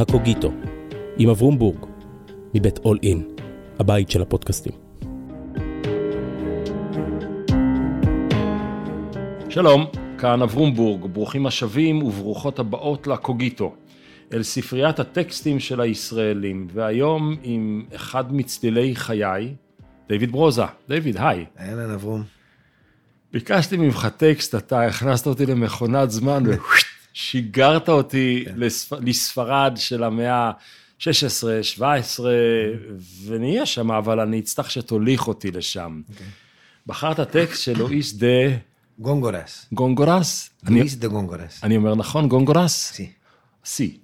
הקוגיטו, עם אברום בורג, מבית אול אין, הבית של הפודקאסטים. שלום, כאן אברום בורג, ברוכים השבים וברוכות הבאות לקוגיטו, אל ספריית הטקסטים של הישראלים, והיום עם אחד מצלילי חיי, דיוויד ברוזה. דיוויד, היי. אהלן, אברום. ביקשתי ממך טקסט, אתה הכנסת אותי למכונת זמן ושיגרת אותי כן. לספרד של המאה ה-16, 17, ונהיה שם, אבל אני אצטרך שתוליך אותי לשם. Okay. אוקיי. בחרת טקסט של לואיס דה... גונגורס. גונגורס? לואיס דה גונגורס. אני אומר נכון, גונגורס? Sí. Sí.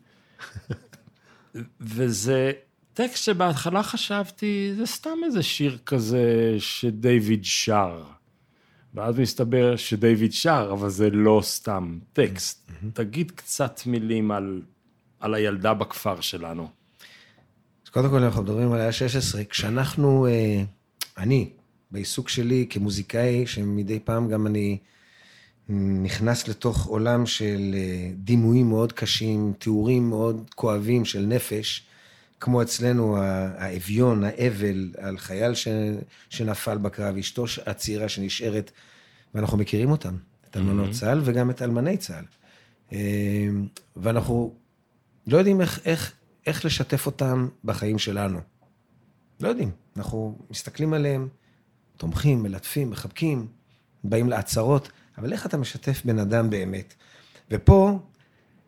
וזה טקסט שבהתחלה חשבתי, זה סתם איזה שיר כזה שדייוויד שר. ואז מסתבר שדייוויד שר, אבל זה לא סתם טקסט. Mm-hmm. תגיד קצת מילים על, על הילדה בכפר שלנו. אז קודם כל אנחנו מדברים על ה-16, כשאנחנו, אה, אני, בעיסוק שלי כמוזיקאי, שמדי פעם גם אני נכנס לתוך עולם של אה, דימויים מאוד קשים, תיאורים מאוד כואבים של נפש, כמו אצלנו האביון, האבל על חייל ש, שנפל בקרב, אשתו הצעירה שנשארת, ואנחנו מכירים אותם, את אלמנות mm-hmm. צה"ל וגם את אלמני צה"ל. אה, ואנחנו לא יודעים איך, איך, איך לשתף אותם בחיים שלנו. לא יודעים. אנחנו מסתכלים עליהם, תומכים, מלטפים, מחבקים, באים לעצרות, אבל איך אתה משתף בן אדם באמת? ופה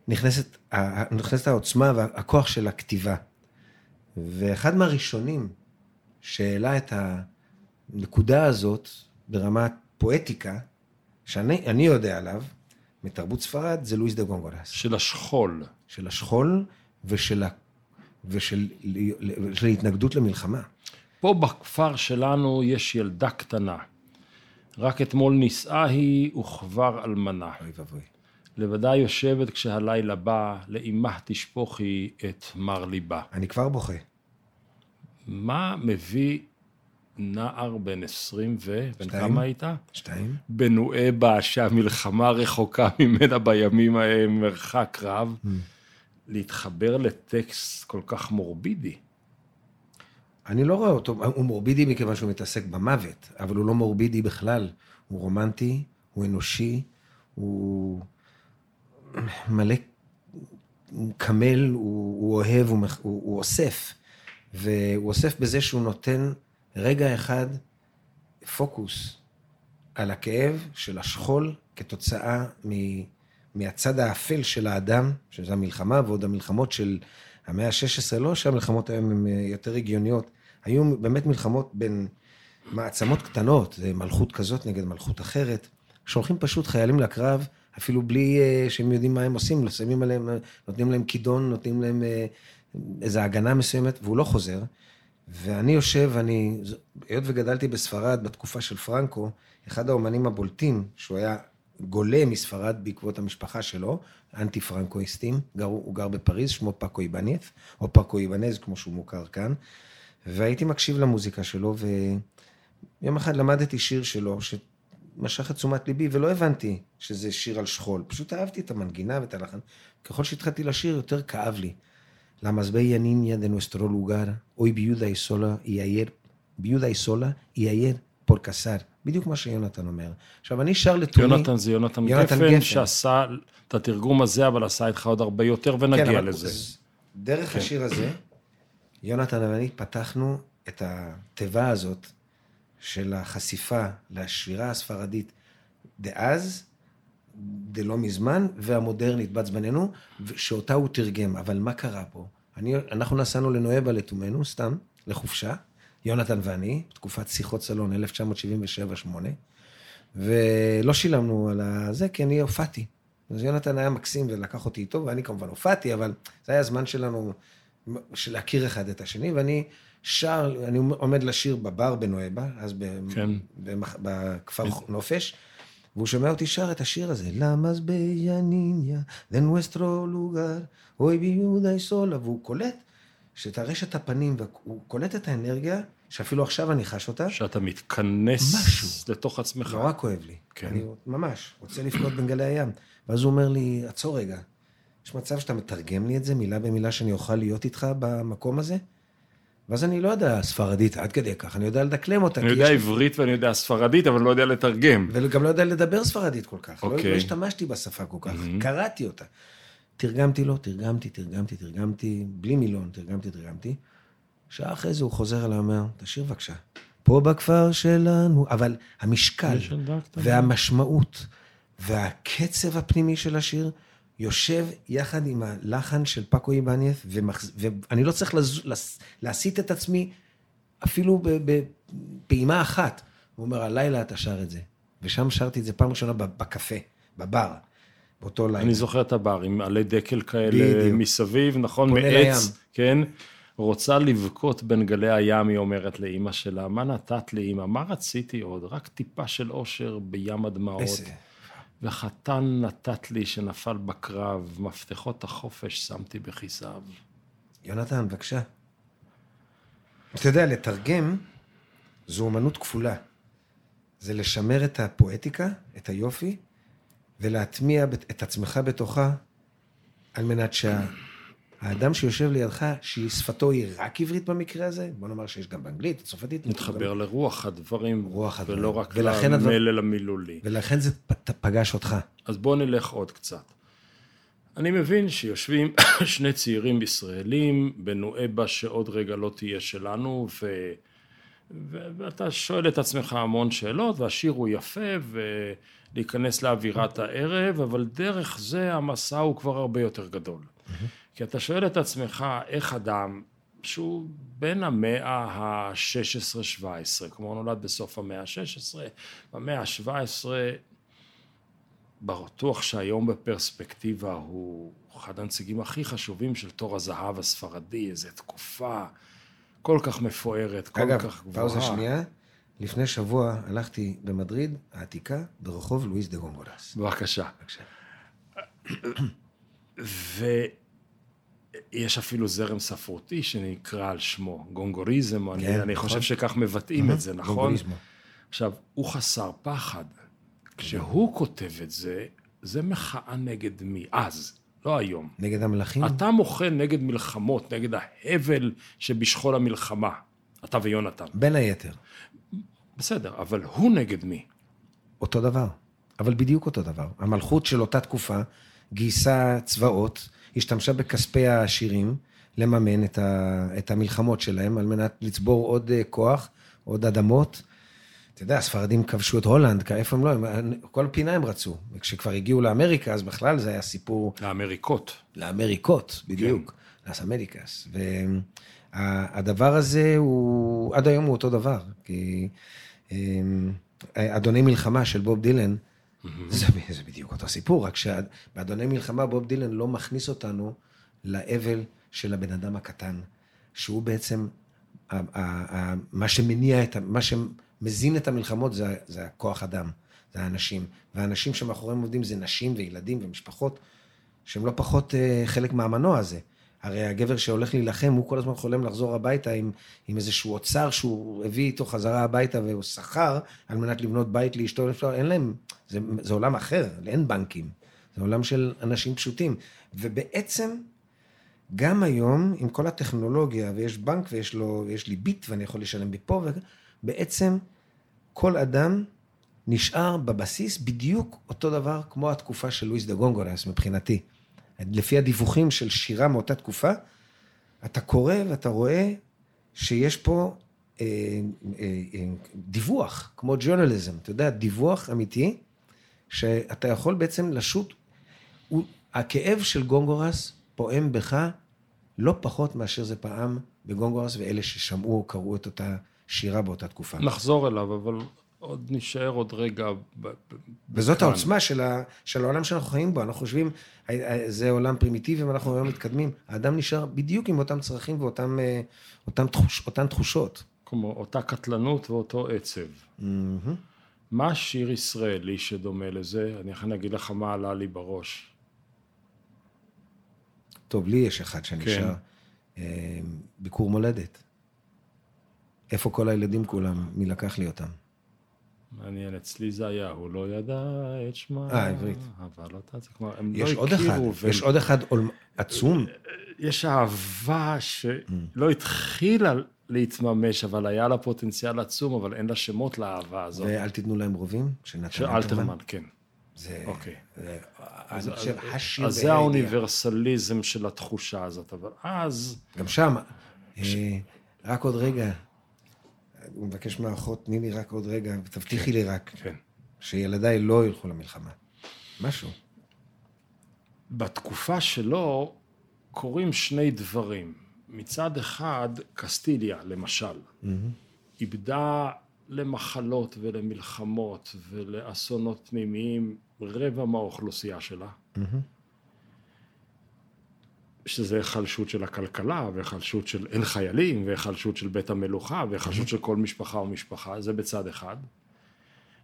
נכנסת, נכנסת העוצמה והכוח של הכתיבה. ואחד מהראשונים שהעלה את הנקודה הזאת ברמת פואטיקה, שאני יודע עליו, מתרבות ספרד, זה לואיס דה גונגולס. של השכול. של השכול ושל, ושל, ושל התנגדות למלחמה. פה בכפר שלנו יש ילדה קטנה. רק אתמול נישאה היא וכבר אלמנה. אוי ואבוי. לבדה יושבת כשהלילה בא, לאמה תשפוכי את מר ליבה. אני כבר בוכה. מה מביא נער בן עשרים ו... בן כמה היית? שתיים. בנואבה, שהמלחמה רחוקה ממנה בימים ההם מרחק רב, mm. להתחבר לטקסט כל כך מורבידי. אני לא רואה אותו, הוא מורבידי מכיוון שהוא מתעסק במוות, אבל הוא לא מורבידי בכלל. הוא רומנטי, הוא אנושי, הוא מלא קמל, הוא, הוא אוהב, הוא, הוא, הוא אוסף. והוא אוסף בזה שהוא נותן רגע אחד פוקוס על הכאב של השכול כתוצאה מ, מהצד האפל של האדם, שזה המלחמה, ועוד המלחמות של המאה ה-16, לא שהמלחמות היום הן יותר הגיוניות, היו באמת מלחמות בין מעצמות קטנות, מלכות כזאת נגד מלכות אחרת, שולחים פשוט חיילים לקרב, אפילו בלי uh, שהם יודעים מה הם עושים, שמים עליהם, נותנים להם כידון, נותנים להם איזו הגנה מסוימת, והוא לא חוזר. ואני יושב, אני, היות וגדלתי בספרד בתקופה של פרנקו, אחד האומנים הבולטים, שהוא היה גולה מספרד בעקבות המשפחה שלו, אנטי פרנקואיסטים, גר, הוא גר בפריז, שמו פאקו איבנף, או פאקו איבנז, כמו שהוא מוכר כאן. והייתי מקשיב למוזיקה שלו, ויום אחד למדתי שיר שלו, שמשך את תשומת ליבי, ולא הבנתי שזה שיר על שכול. פשוט אהבתי את המנגינה ואת הלחן. ככל שהתחלתי לשיר, יותר כאב לי. La más bella niña de nuestro lugar, hoy viuda y sola, y ayer, viuda y sola, y ayer por casar. בדיוק מה שיונתן אומר. עכשיו, אני שר לתומי... יונתן זה יונתן, יונתן גפן, גפן, שעשה את התרגום הזה, אבל עשה איתך עוד הרבה יותר, ונגיע כן, לזה. דרך כן. השיר הזה, יונתן ואני פתחנו את התיבה הזאת של החשיפה לשירה הספרדית דאז, דלא מזמן, והמודרנית בת זמננו, שאותה הוא תרגם. אבל מה קרה פה? אני, אנחנו נסענו לנואבה לתומנו, סתם, לחופשה, יונתן ואני, תקופת שיחות סלון, 1977-8, ולא שילמנו על הזה, כי אני הופעתי. אז יונתן היה מקסים ולקח אותי איתו, ואני כמובן הופעתי, אבל זה היה הזמן שלנו של להכיר אחד את השני, ואני שר, אני עומד לשיר בבר בנואבה, אז כן. בכפר נופש, והוא שומע אותי שר את השיר הזה, למאז ביאניניה, לנואסטרו לוגר, אוי ביהודה איסולה, והוא קולט שאת הרשת הפנים, והוא קולט את האנרגיה, שאפילו עכשיו אני חש אותה. שאתה מתכנס משהו. לתוך עצמך. נורא כואב לי. כן. אני ממש רוצה לבכות בין גלי הים. ואז הוא אומר לי, עצור רגע, יש מצב שאתה מתרגם לי את זה מילה במילה שאני אוכל להיות איתך במקום הזה? ואז אני לא יודע ספרדית עד כדי כך, אני יודע לדקלם אותה. אני יודע יש- עברית ואני יודע ספרדית, אבל לא יודע לתרגם. וגם לא יודע לדבר ספרדית כל כך. לא, אוקיי. לא השתמשתי בשפה כל כך, מהמם. קראתי אותה. תרגמתי לו, תרגמתי, תרגמתי, תרגמתי, בלי מילון, תרגמתי, תרגמתי. שעה אחרי זה הוא חוזר אליי ואומר, תשאיר בבקשה. פה בכפר שלנו, אבל המשקל. והמשמעות והקצב הפנימי של השיר יושב יחד עם הלחן של פאקו איבניאף, ומחז... ואני לא צריך לז... לס... להסיט את עצמי אפילו בפעימה אחת. הוא אומר, הלילה אתה שר את זה. ושם שרתי את זה פעם ראשונה בקפה, בבר, באותו לילה. אני זוכר את הבר עם עלי דקל כאלה בדיוק. מסביב, נכון? מעץ, כן? רוצה לבכות בין גלי הים, היא אומרת לאימא שלה, מה נתת לי, אימא? מה רציתי עוד? רק טיפה של אושר בים הדמעות. איזה... וחתן נתת לי שנפל בקרב, מפתחות החופש שמתי בכיסיו. יונתן, בבקשה. אתה יודע, לתרגם זו אומנות כפולה. זה לשמר את הפואטיקה, את היופי, ולהטמיע את עצמך בתוכה, על מנת שהאדם שיושב לידך, ששפתו היא רק עברית במקרה הזה, בוא נאמר שיש גם באנגלית, צרפתית, מתחבר לרוח הדברים, רוח הדברים. ולא רק ולכן הדבר- למלל המילולי. ולכן זה פ- פגש אותך. אז בואו נלך עוד קצת. אני מבין שיושבים שני צעירים ישראלים בנואבה שעוד רגע לא תהיה שלנו, ו... ו... ואתה שואל את עצמך המון שאלות, והשיר הוא יפה, ולהיכנס לאווירת הערב, אבל דרך זה המסע הוא כבר הרבה יותר גדול. כי אתה שואל את עצמך איך אדם שהוא בין המאה ה-16-17, כמו נולד בסוף המאה ה-16, במאה ה-17 בטוח שהיום בפרספקטיבה הוא אחד הנציגים הכי חשובים של תור הזהב הספרדי, איזו תקופה כל כך מפוארת, כל אגב, כך גבוהה. פאוזה שנייה, לפני שבוע הלכתי במדריד העתיקה, ברחוב לואיס דה גונגולס. בבקשה. בבקשה. ויש אפילו זרם ספרותי שנקרא על שמו, גונגוריזם, אני, כן, אני נכון. חושב שכך מבטאים את זה, נכון? גונגוליזמו. עכשיו, הוא חסר פחד. כשהוא כותב את זה, זה מחאה נגד מי? אז, לא היום. נגד המלכים? אתה מוחה נגד מלחמות, נגד ההבל שבשכול המלחמה. אתה ויונתן. בין היתר. בסדר, אבל הוא נגד מי? אותו דבר, אבל בדיוק אותו דבר. המלכות של אותה תקופה גייסה צבאות, השתמשה בכספי העשירים לממן את, ה, את המלחמות שלהם על מנת לצבור עוד אה, כוח, עוד אדמות. אתה יודע, הספרדים כבשו את הולנד, איפה הם לא, הם, כל פינה הם רצו. וכשכבר הגיעו לאמריקה, אז בכלל זה היה סיפור האמריקות. לאמריקות, בדיוק, לאס אמריקס. והדבר הזה הוא, עד היום הוא אותו דבר, כי אמ, אדוני מלחמה של בוב דילן, זה, זה בדיוק אותו סיפור, רק שבאדוני מלחמה בוב דילן לא מכניס אותנו לאבל של הבן אדם הקטן, שהוא בעצם, מה שמניע את, מה שמזין את המלחמות זה, זה הכוח אדם, זה האנשים. והאנשים שמאחוריהם עובדים זה נשים וילדים ומשפחות. שהם לא פחות אה, חלק מהמנוע הזה. הרי הגבר שהולך להילחם, הוא כל הזמן חולם לחזור הביתה עם, עם איזשהו אוצר שהוא הביא איתו חזרה הביתה והוא שכר על מנת לבנות בית לאשתו, אין להם, זה, זה עולם אחר, אין בנקים. זה עולם של אנשים פשוטים. ובעצם, גם היום, עם כל הטכנולוגיה, ויש בנק ויש לו, לי ביט ואני יכול לשלם מפה, בעצם כל אדם נשאר בבסיס בדיוק אותו דבר כמו התקופה של לואיס דה גונגולס מבחינתי. לפי הדיווחים של שירה מאותה תקופה, אתה קורא ואתה רואה שיש פה אה, אה, אה, דיווח, כמו ג'ורנליזם, אתה יודע, דיווח אמיתי, שאתה יכול בעצם לשוט, הוא, הכאב של גונגורס פועם בך לא פחות מאשר זה פעם בגונגורס ואלה ששמעו או קראו את אותה שירה באותה תקופה. נחזור אליו, אבל עוד נשאר עוד רגע. וזאת כאן. העוצמה של, ה, של העולם שאנחנו חיים בו. אנחנו חושבים, "אה, אה, זה עולם פרימיטיבי ואנחנו היום מתקדמים. האדם נשאר בדיוק עם אותם צרכים ואותן אה, אותם תחוש, תחושות. כמו אותה קטלנות ואותו עצב. מהמם. מה שיר ישראלי שדומה לזה? אני יכול להגיד לך מה עלה לי בראש. טוב, לי יש אחד שאני כן. שר, אה, ביקור מולדת. איפה כל הילדים כולם? מי לקח לי אותם? מעניין, אצלי זה היה, הוא לא ידע את שמה. אה, עברית. אבל אותה זה כמו, הם יש לא עוד אחד, הכירו. והם- יש עוד אחד עצום. יש אהבה שלא התחילה להתממש, אבל היה לה פוטנציאל עצום, אבל אין לה שמות לאהבה הזאת. ואל תיתנו להם רובים, של נתן אלתרמן, כן. זה, אוקיי. זה, אני חושב, השיר אז זה. האוניברסליזם של התחושה הזאת, אבל אז... גם שם, אה, רק עוד רגע, הוא מבקש מהאחות, תני לי רק עוד רגע, תבטיחי לי רק, כן. שילדיי לא ילכו למלחמה. משהו. בתקופה שלו קורים שני דברים. מצד אחד, קסטיליה, למשל, איבדה למחלות ולמלחמות ולאסונות פנימיים רבע מהאוכלוסייה שלה. שזה היחלשות של הכלכלה, והיחלשות של אין חיילים, והיחלשות של בית המלוכה, והיחלשות של כל משפחה ומשפחה, זה בצד אחד.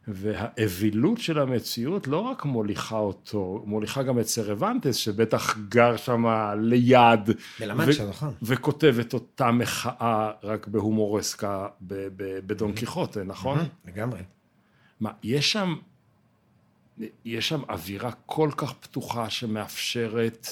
והאווילות של המציאות לא רק מוליכה אותו, מוליכה גם את סרבנטס, שבטח גר שם ליד. מלמד ו- שם, נכון. וכותב את אותה מחאה רק בהומורסקה בדון קיחוטה, נכון? לגמרי. מה, יש שם, יש שם אווירה כל כך פתוחה שמאפשרת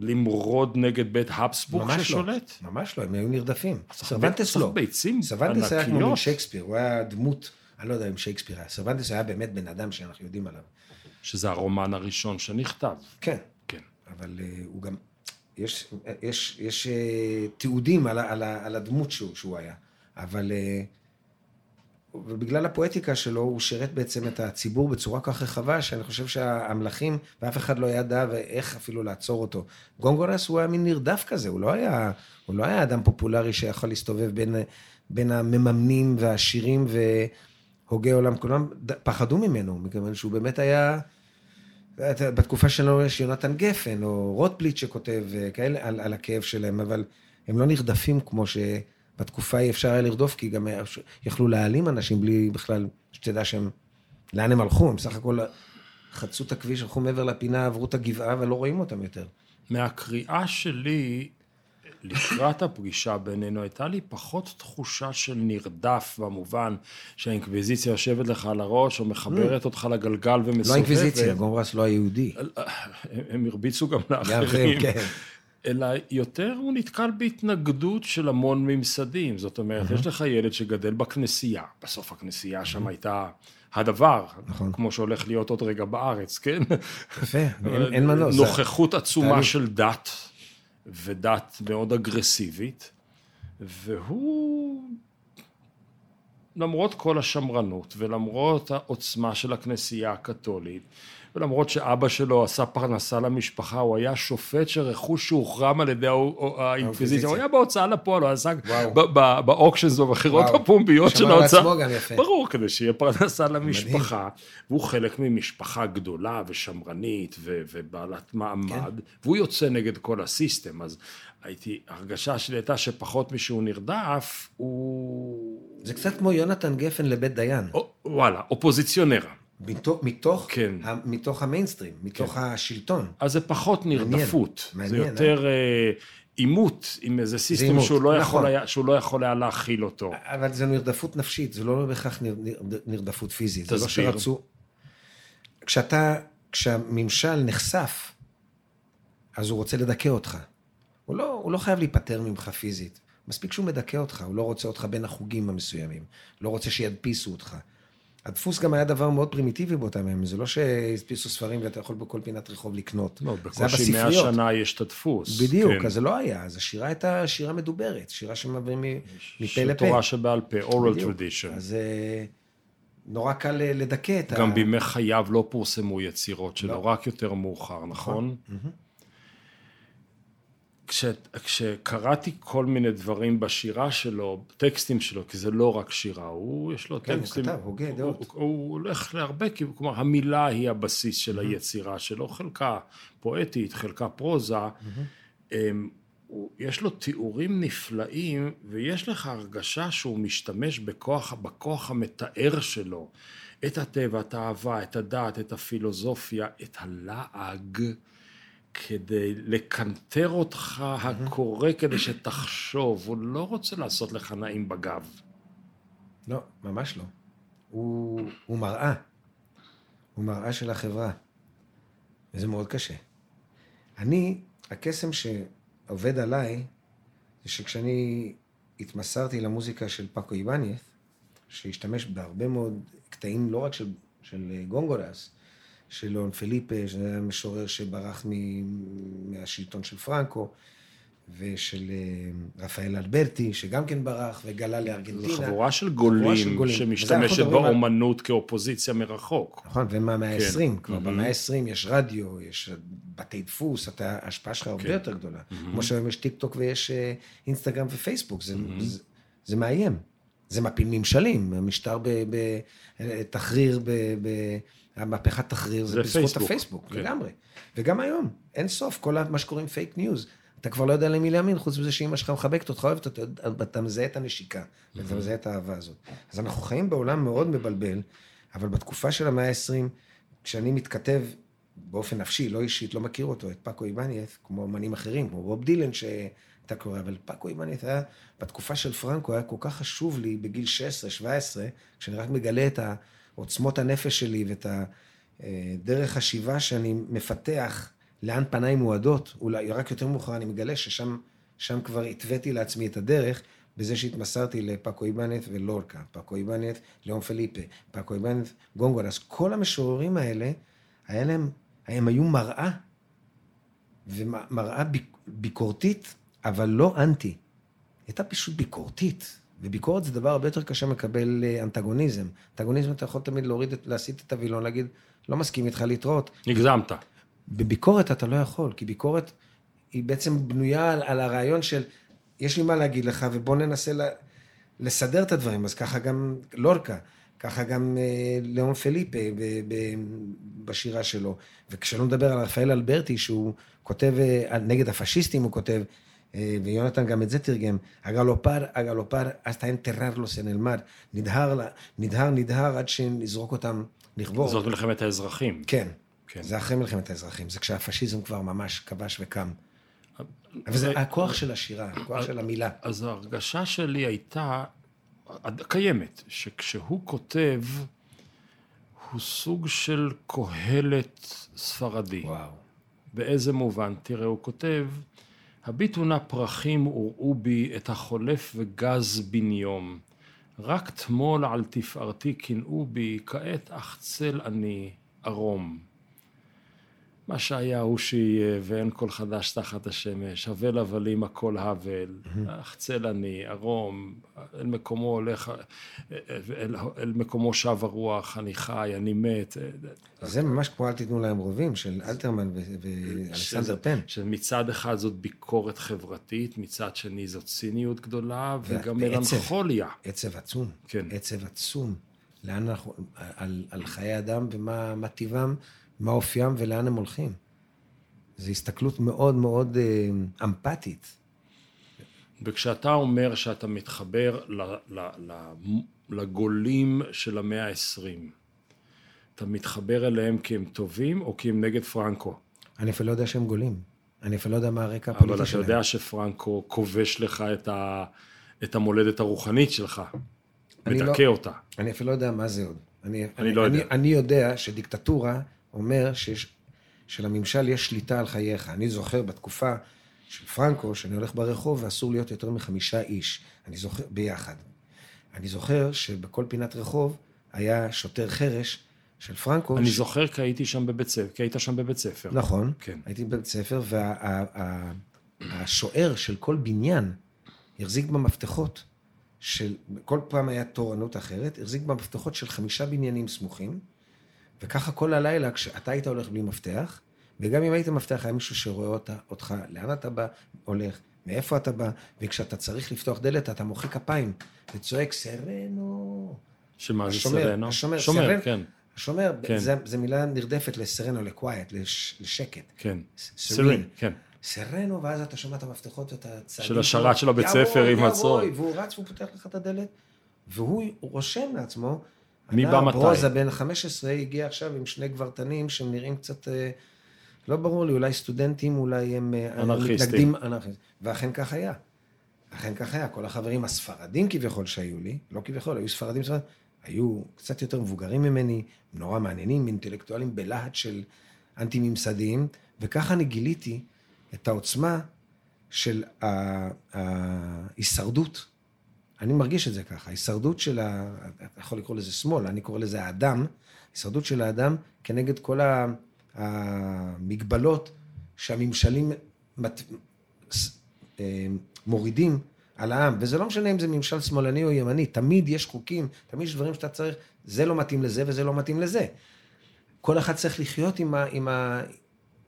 למרוד נגד בית הבסבורג ממש לא. ששולט? ממש לא, הם היו נרדפים. סרבנטס לא. ביצים סרבנטס היה כמו. שייקספיר, הוא היה דמות, אני לא יודע אם שייקספיר היה, סרבנטס היה באמת בן אדם שאנחנו יודעים עליו. שזה הרומן הראשון שנכתב. כן, כן. אבל אה, הוא גם, יש, יש, יש אה, תיעודים על, על, על הדמות שהוא, שהוא היה, אבל אה, ובגלל הפואטיקה שלו, הוא שירת בעצם את הציבור בצורה כך רחבה, שאני חושב שהמלכים, ואף אחד לא ידע ואיך אפילו לעצור אותו. גונגורס הוא היה מין נרדף כזה, הוא לא היה, הוא לא היה אדם פופולרי שיכול להסתובב בין, בין המממנים והעשירים והוגי עולם, כולם פחדו ממנו, מכיוון שהוא באמת היה... בתקופה שלנו יש יונתן גפן, או רוטבליט שכותב אה, כאלה על, על הכאב שלהם, אבל הם לא נרדפים כמו שבתקופה אי אפשר היה לרדוף, כי גם יכלו להעלים אנשים בלי בכלל, שתדע שהם, לאן הם הלכו, הם בסך הכל חצו את הכביש, הלכו מעבר לפינה, עברו את הגבעה ולא רואים אותם יותר. מהקריאה שלי לקראת הפגישה בינינו, הייתה לי פחות תחושה של נרדף במובן שהאינקוויזיציה יושבת לך על הראש או מחברת אותך לגלגל ומסובבת. לא אינקוויזיציה, גומרס לא היהודי. הם- הרביצו גם גם לאחרים. אלא יותר הוא נתקל בהתנגדות של המון ממסדים. זאת אומרת, יש לך ילד שגדל בכנסייה, בסוף הכנסייה שם הייתה הדבר, נכון. כמו שהולך להיות עוד רגע בארץ, כן? יפה, אין, אין מנוס. נוכחות עצומה. של דת, ודת מאוד אגרסיבית, והוא, למרות כל השמרנות, ולמרות העוצמה של הכנסייה הקתולית, ולמרות שאבא שלו עשה פרנסה למשפחה, הוא היה שופט שרכוש שהוחרם על ידי האינקוויזיציה, הוא היה בהוצאה לפועל, הוא עסק. באוקשנס ובבחירות וואו. הפומביות של שמר על ההוצאה. עצמו גם יפה. ברור, כדי שיהיה פרנסה למשפחה, והוא חלק ממשפחה גדולה ושמרנית ובעלת מעמד, והוא יוצא נגד כל הסיסטם, אז הייתי, הרגשה שלי הייתה שפחות משהוא נרדף, הוא... זה קצת כמו יונתן גפן לבית דיין. וואלה, אופוזיציונר. מתוך, מתוך, כן. ה, מתוך המיינסטרים, מתוך השלטון. אז זה פחות נרדפות, זה מעניין, יותר אה, עימות עם איזה system שהוא לא, נכון. היה, שהוא לא יכול היה להכיל אותו. אבל זו נרדפות נפשית, זה לא בהכרח נר, נר, נרדפות פיזית. זה לא, תסביר. שרצו... כשאתה, כשהממשל נחשף, אז הוא רוצה לדכא אותך. הוא לא, הוא לא חייב להיפטר ממך פיזית. מספיק שהוא מדכא אותך, הוא לא רוצה אותך בין החוגים המסוימים. לא רוצה שידפיסו אותך. הדפוס גם היה דבר מאוד פרימיטיבי באותם ימים, זה לא שהדפיסו ספרים ואתה יכול בכל פינת רחוב לקנות. לא, בקושי מאה. שנה יש את הדפוס. בדיוק, כן. אז זה לא היה, אז השירה הייתה שירה מדוברת, שירה שמעבירים מ- מפה לפה. תורה שבעל פה, oral בדיוק. tradition. אז אה, נורא קל ל- לדכא את ה... גם בימי חייו לא פורסמו יצירות שלו, לא. רק יותר מאוחר, נכון? כש, כשקראתי כל מיני דברים בשירה שלו, טקסטים שלו, כי זה לא רק שירה, הוא, יש לו כן, הוא טקסטים... כתב, הוגה דעות. הוא, הוא, הוא הולך להרבה, כלומר, המילה היא הבסיס של היצירה שלו, חלקה פואטית, חלקה פרוזה. אמ, הוא- יש לו תיאורים נפלאים, ויש לך הרגשה שהוא משתמש בכוח, בכוח המתאר שלו, את הטבע, את האהבה, את הדת, את הפילוסופיה, את הלעג, כדי לקנטר אותך הקורא כדי שתחשוב, הוא לא רוצה לעשות לך נעים בגב. לא, ממש לא. הוא, הוא מראה. הוא מראה של החברה. וזה מאוד קשה. אני, הקסם שעובד עליי, זה שכשאני התמסרתי למוזיקה של פאקו איבניאס, שהשתמש בהרבה מאוד קטעים, לא רק של, של גונגולס, של לון פליפה, שזה משורר שברח מהשלטון של פרנקו, ושל אה, רפאל אלברטי, שגם כן ברח וגלה לארגנטינה. זו חבורה של גולים, של גולים. שמשתמשת באומנות על... כאופוזיציה מרחוק. נכון, ומהמאה ה-20, כן. כבר mm-hmm. במאה ה-20 יש רדיו, יש בתי דפוס, אתה, ההשפעה שלך הרבה כן. יותר גדולה. Mm-hmm. כמו שהיום יש טיק טוק ויש אה, אינסטגרם ופייסבוק, זה, mm-hmm. זה, זה מאיים. זה מפיל ממשלים, המשטר בתחריר, המהפכת תחריר, זה בזכות הפייסבוק, כן. לגמרי. וגם היום, אין סוף, כל מה שקוראים fake news. אתה כבר לא יודע למי להאמין, חוץ מזה שאימא שלך מחבקת אותך, אוהבת אותך, אתה מזהה את הנשיקה, ואתה מזהה את האהבה הזאת. אז אנחנו חיים בעולם מאוד מבלבל, אבל בתקופה של המאה ה-20, כשאני מתכתב באופן נפשי, לא אישית, לא מכיר אותו, את פאקו איבנייס, כמו אמנים אחרים, כמו בוב דילן שאתה קורא, אבל פאקו איבנייס היה, בתקופה של פרנקו, היה כל כך חשוב לי בגיל 16-17, כשאני רק מגלה את עוצמות הנפש שלי ואת הדרך חשיבה שאני מפתח, לאן פניי מועדות, אולי רק יותר מאוחר אני מגלה ששם שם כבר התוויתי לעצמי את הדרך, בזה שהתמסרתי לפאקו איבנט ולורקה, פאקו איבנט, לאון פליפה, פאקו איבנט, גונגולס. כל המשוררים האלה, היה להם, הם היו מראה, ומראה ביקורתית, אבל לא אנטי. הייתה פשוט ביקורתית. וביקורת זה דבר הרבה יותר קשה מקבל אה, אנטגוניזם. אנטגוניזם אתה יכול תמיד להוריד, להסיט את הווילון, להגיד, לא מסכים איתך להתראות. הגזמת. בביקורת אתה לא יכול, כי ביקורת היא בעצם בנויה על, על הרעיון של, יש לי מה להגיד לך, ובוא ננסה ל, לסדר את הדברים. אז ככה גם לורקה, ככה גם אה, לאון פליפה ב, ב, בשירה שלו. וכשלא נדבר על רפאל אלברטי, שהוא כותב אה, נגד הפשיסטים, הוא כותב, אה, ויונתן גם את זה תרגם, אגלופר, אגלופר, hasta enterrarlos en el mar, נדהר, נדהר, נדהר, עד שנזרוק אותם לכבור. זאת מלחמת האזרחים. כן. כן. זה אחרי מלחמת האזרחים, זה כשהפשיזם כבר ממש כבש וקם. אבל זה הכוח של השירה, הכוח של המילה. אז ההרגשה שלי הייתה, קיימת, שכשהוא כותב, הוא סוג של קהלת ספרדי. וואו. באיזה מובן? תראה, הוא כותב, הביטו נא פרחים וראו בי את החולף וגז בניום. רק תמול על תפארתי קינאו בי, כעת אך צל אני ערום. מה שהיה הוא שיהיה, ואין כל חדש תחת השמש, הבל הבלים הכל הבל, החצל אני, ערום, אל מקומו הולך, אל, אל מקומו שב הרוח, אני חי, אני מת. זה ממש כמו אל תיתנו להם רובים, של אלתרמן ואלכסנדר פן. שמצד אחד זאת ביקורת חברתית, מצד שני זאת ציניות גדולה, וגם מלנכוליה. עצב עצום. כן. עצב עצום. לאן אנחנו, על, על חיי אדם ומה טיבם. מה אופיים ולאן הם הולכים. זו הסתכלות מאוד מאוד אה, אמפתית. וכשאתה אומר שאתה מתחבר לגולים של המאה העשרים, אתה מתחבר אליהם כי הם טובים או כי הם נגד פרנקו? אני אפילו לא יודע שהם גולים. אני אפילו לא יודע מה הרקע הפוליטי שלהם. אבל אתה יודע שפרנקו כובש לך את, ה, את המולדת הרוחנית שלך, מדכא לא, אותה. אני אפילו לא יודע מה זה עוד. אני, אני, אני לא יודע. אני, אני יודע שדיקטטורה אומר שיש, שלממשל יש שליטה על חייך. אני זוכר בתקופה של פרנקו, שאני הולך ברחוב ואסור להיות יותר מחמישה איש. אני זוכר, ביחד. אני זוכר שבכל פינת רחוב היה שוטר חרש של פרנקו. אני ש... זוכר כי הייתי שם בבית ספר, כי היית שם בבית ספר. נכון. כן. הייתי בבית ספר, והשוער וה, של כל בניין החזיק במפתחות של, כל פעם היה תורנות אחרת, החזיק במפתחות של חמישה בניינים סמוכים. וככה כל הלילה, כשאתה היית הולך בלי מפתח, וגם אם היית מפתח, היה מישהו שרואה אותה, אותך, לאן אתה בא, הולך, מאיפה אתה בא, וכשאתה צריך לפתוח דלת, אתה מוחא כפיים, וצועק, סרנו. שמה זה סרנו? השומר, שומר, סרן, כן. השומר, כן. זה, זה מילה נרדפת לסרנו, לקווייט, לש, לשקט. כן. סרן, כן. סרנו, ואז אתה שומע את המפתחות ואת הצעדים. של השרת של הבית ספר עם הצרור. והוא רץ והוא פותח לך את הדלת, והוא רושם לעצמו, מי בא מתי? ברוזה בן 15 הגיע עכשיו עם שני גברתנים שהם נראים קצת, אה, לא ברור לי, אולי סטודנטים, אולי הם אה, אנרכיסטים. מתנגדים אנרכיסטים. ואכן כך היה. אכן כך היה, כל החברים הספרדים כביכול שהיו לי, לא כביכול, היו ספרדים ספרדים, היו קצת יותר מבוגרים ממני, נורא מעניינים, אינטלקטואלים בלהט של אנטי-ממסדיים, וככה אני גיליתי את העוצמה של ההישרדות. אני מרגיש את זה ככה, ההישרדות של ה... אתה יכול לקרוא לזה שמאל, אני קורא לזה האדם, הישרדות של האדם כנגד כל המגבלות שהממשלים מת... אה, מורידים על העם, וזה לא משנה אם זה ממשל שמאלני או ימני, תמיד יש חוקים, תמיד יש דברים שאתה צריך, זה לא מתאים לזה וזה לא מתאים לזה. כל אחד צריך לחיות עם ה... עם ה...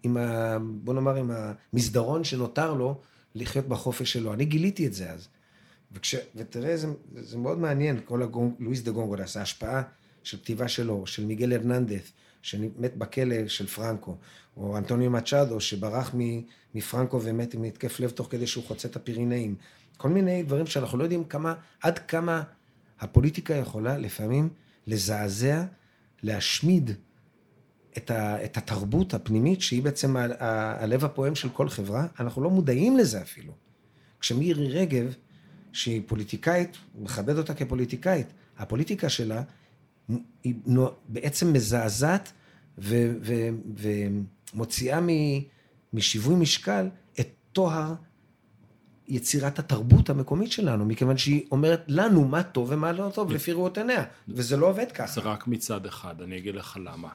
עם ה... בוא נאמר, עם המסדרון שנותר לו, לחיות בחופש שלו. אני גיליתי את זה אז. וכש... ותראה, זה, זה מאוד מעניין, כל הגונג... לואיס דה גונגולס, ההשפעה של כתיבה שלו, של מיגל הרננדס, שמת בכלא של פרנקו, או אנטוניו מצ'אדו, שברח מפרנקו ומת עם התקף לב תוך כדי שהוא חוצה את הפירינאים. כל מיני דברים שאנחנו לא יודעים כמה, עד כמה הפוליטיקה יכולה לפעמים לזעזע, להשמיד את, ה, את התרבות הפנימית, שהיא בעצם ה, ה, הלב הפועם של כל חברה. אנחנו לא מודעים לזה אפילו. כשמירי רגב, שהיא פוליטיקאית, מכבד אותה כפוליטיקאית, הפוליטיקה שלה היא בעצם מזעזעת ומוציאה משיווי משקל את טוהר יצירת התרבות המקומית שלנו, מכיוון שהיא אומרת לנו מה טוב ומה לא טוב לפי ראות עיניה, וזה לא עובד ככה. זה רק מצד אחד, אני אגיד לך למה.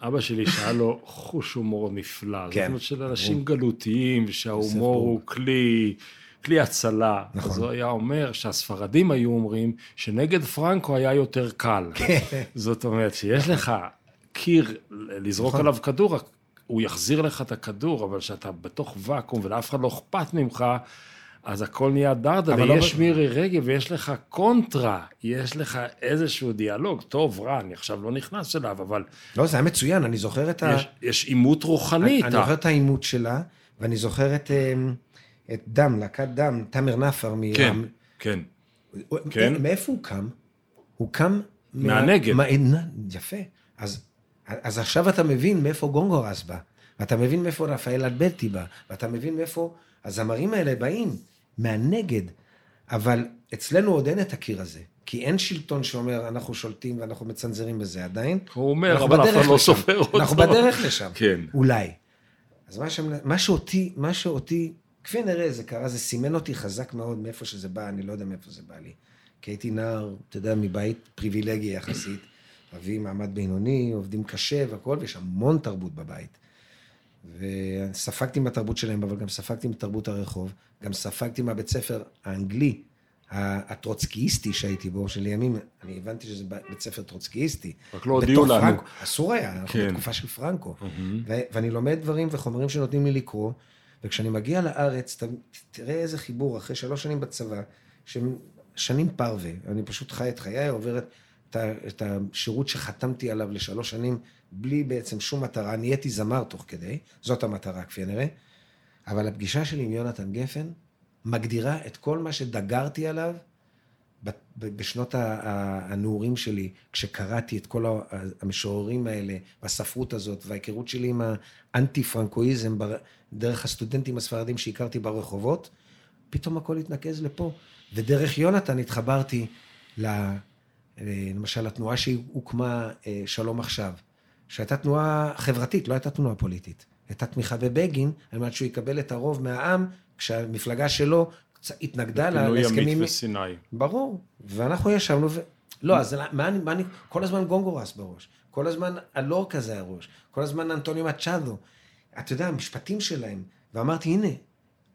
אבא שלי שהיה לו חוש הומור נפלא, כן. זאת אומרת של אנשים גלותיים, שההומור הוא כלי, כלי הצלה. נכון. אז הוא היה אומר שהספרדים היו אומרים שנגד פרנקו היה יותר קל. כן. זאת אומרת שיש לך קיר לזרוק נכון. עליו כדור, הוא יחזיר לך את הכדור, אבל כשאתה בתוך ואקום ולאף אחד לא אכפת ממך, אז הכל נהיה דרדלה, לא יש לא... מירי רגב ויש לך קונטרה, יש לך איזשהו דיאלוג, טוב, רע, אני עכשיו לא נכנס אליו, אבל... לא, זה היה מצוין, אני זוכר את ה... יש עימות רוחני איתה. אני זוכר את העימות שלה, ואני זוכר את, אמ, את דם, להקת דם, תמר נפר מ... כן, כן. כן. מאיפה הוא קם? הוא קם... מהנגב. מה... יפה. אז אז עכשיו אתה מבין מאיפה גונגורס בא, ואתה מבין מאיפה רפאל אלברטי בא, ואתה מבין מאיפה הזמרים האלה באים, מהנגד. אבל אצלנו עוד אין את הקיר הזה, כי אין שלטון שאומר, אנחנו שולטים ואנחנו מצנזרים בזה עדיין. הוא אומר, אבל אף אחד לא סופר אותו. אנחנו בדרך לשם, כן. אולי. אז מה, שם, מה שאותי, מה שאותי, כפי נראה זה קרה, זה סימן אותי חזק מאוד מאיפה שזה בא, אני לא יודע מאיפה זה בא לי. כי הייתי נער, אתה יודע, מבית פריבילגי יחסית. אבי מעמד בינוני, עובדים קשה והכול, ויש המון תרבות בבית. וספגתי מהתרבות שלהם, אבל גם ספגתי מתרבות הרחוב, גם ספגתי מהבית ספר האנגלי, הטרוצקיסטי שהייתי בו, שלימים אני הבנתי שזה בית ספר טרוצקיסטי. רק לא הודיעו לנו. פרנק, אסור היה, אנחנו כן. בתקופה של פרנקו. Mm-hmm. ו- ואני לומד דברים וחומרים שנותנים לי לקרוא, וכשאני מגיע לארץ, ת, תראה איזה חיבור, אחרי שלוש שנים בצבא, שנים פרווה, אני פשוט חי את חיי, עוברת את השירות שחתמתי עליו לשלוש שנים, בלי בעצם שום מטרה. נהייתי זמר תוך כדי, זאת המטרה כפי הנראה. אבל הפגישה שלי עם יונתן גפן מגדירה את כל מה שדגרתי עליו בשנות הנעורים שלי, כשקראתי את כל המשוררים האלה, והספרות הזאת, וההיכרות שלי עם האנטי-פרנקואיזם דרך הסטודנטים הספרדים שהכרתי ברחובות, פתאום הכל התנקז לפה. ודרך יונתן התחברתי אה, למשל, התנועה שהוקמה, אה, שלום עכשיו, שהייתה תנועה חברתית, לא הייתה תנועה פוליטית. הייתה תמיכה בבגין, על מנת שהוא יקבל את הרוב מהעם, כשהמפלגה שלו התנגדה להסכמים... פינוי ימית וסיני. ברור. ואנחנו ישבנו ו... לא, אז מה אני, מה אני... כל הזמן גונגורס בראש. כל הזמן הלור כזה הראש. כל הזמן אנטוניו מצ'אדו. אתה יודע, המשפטים שלהם. ואמרתי, הנה,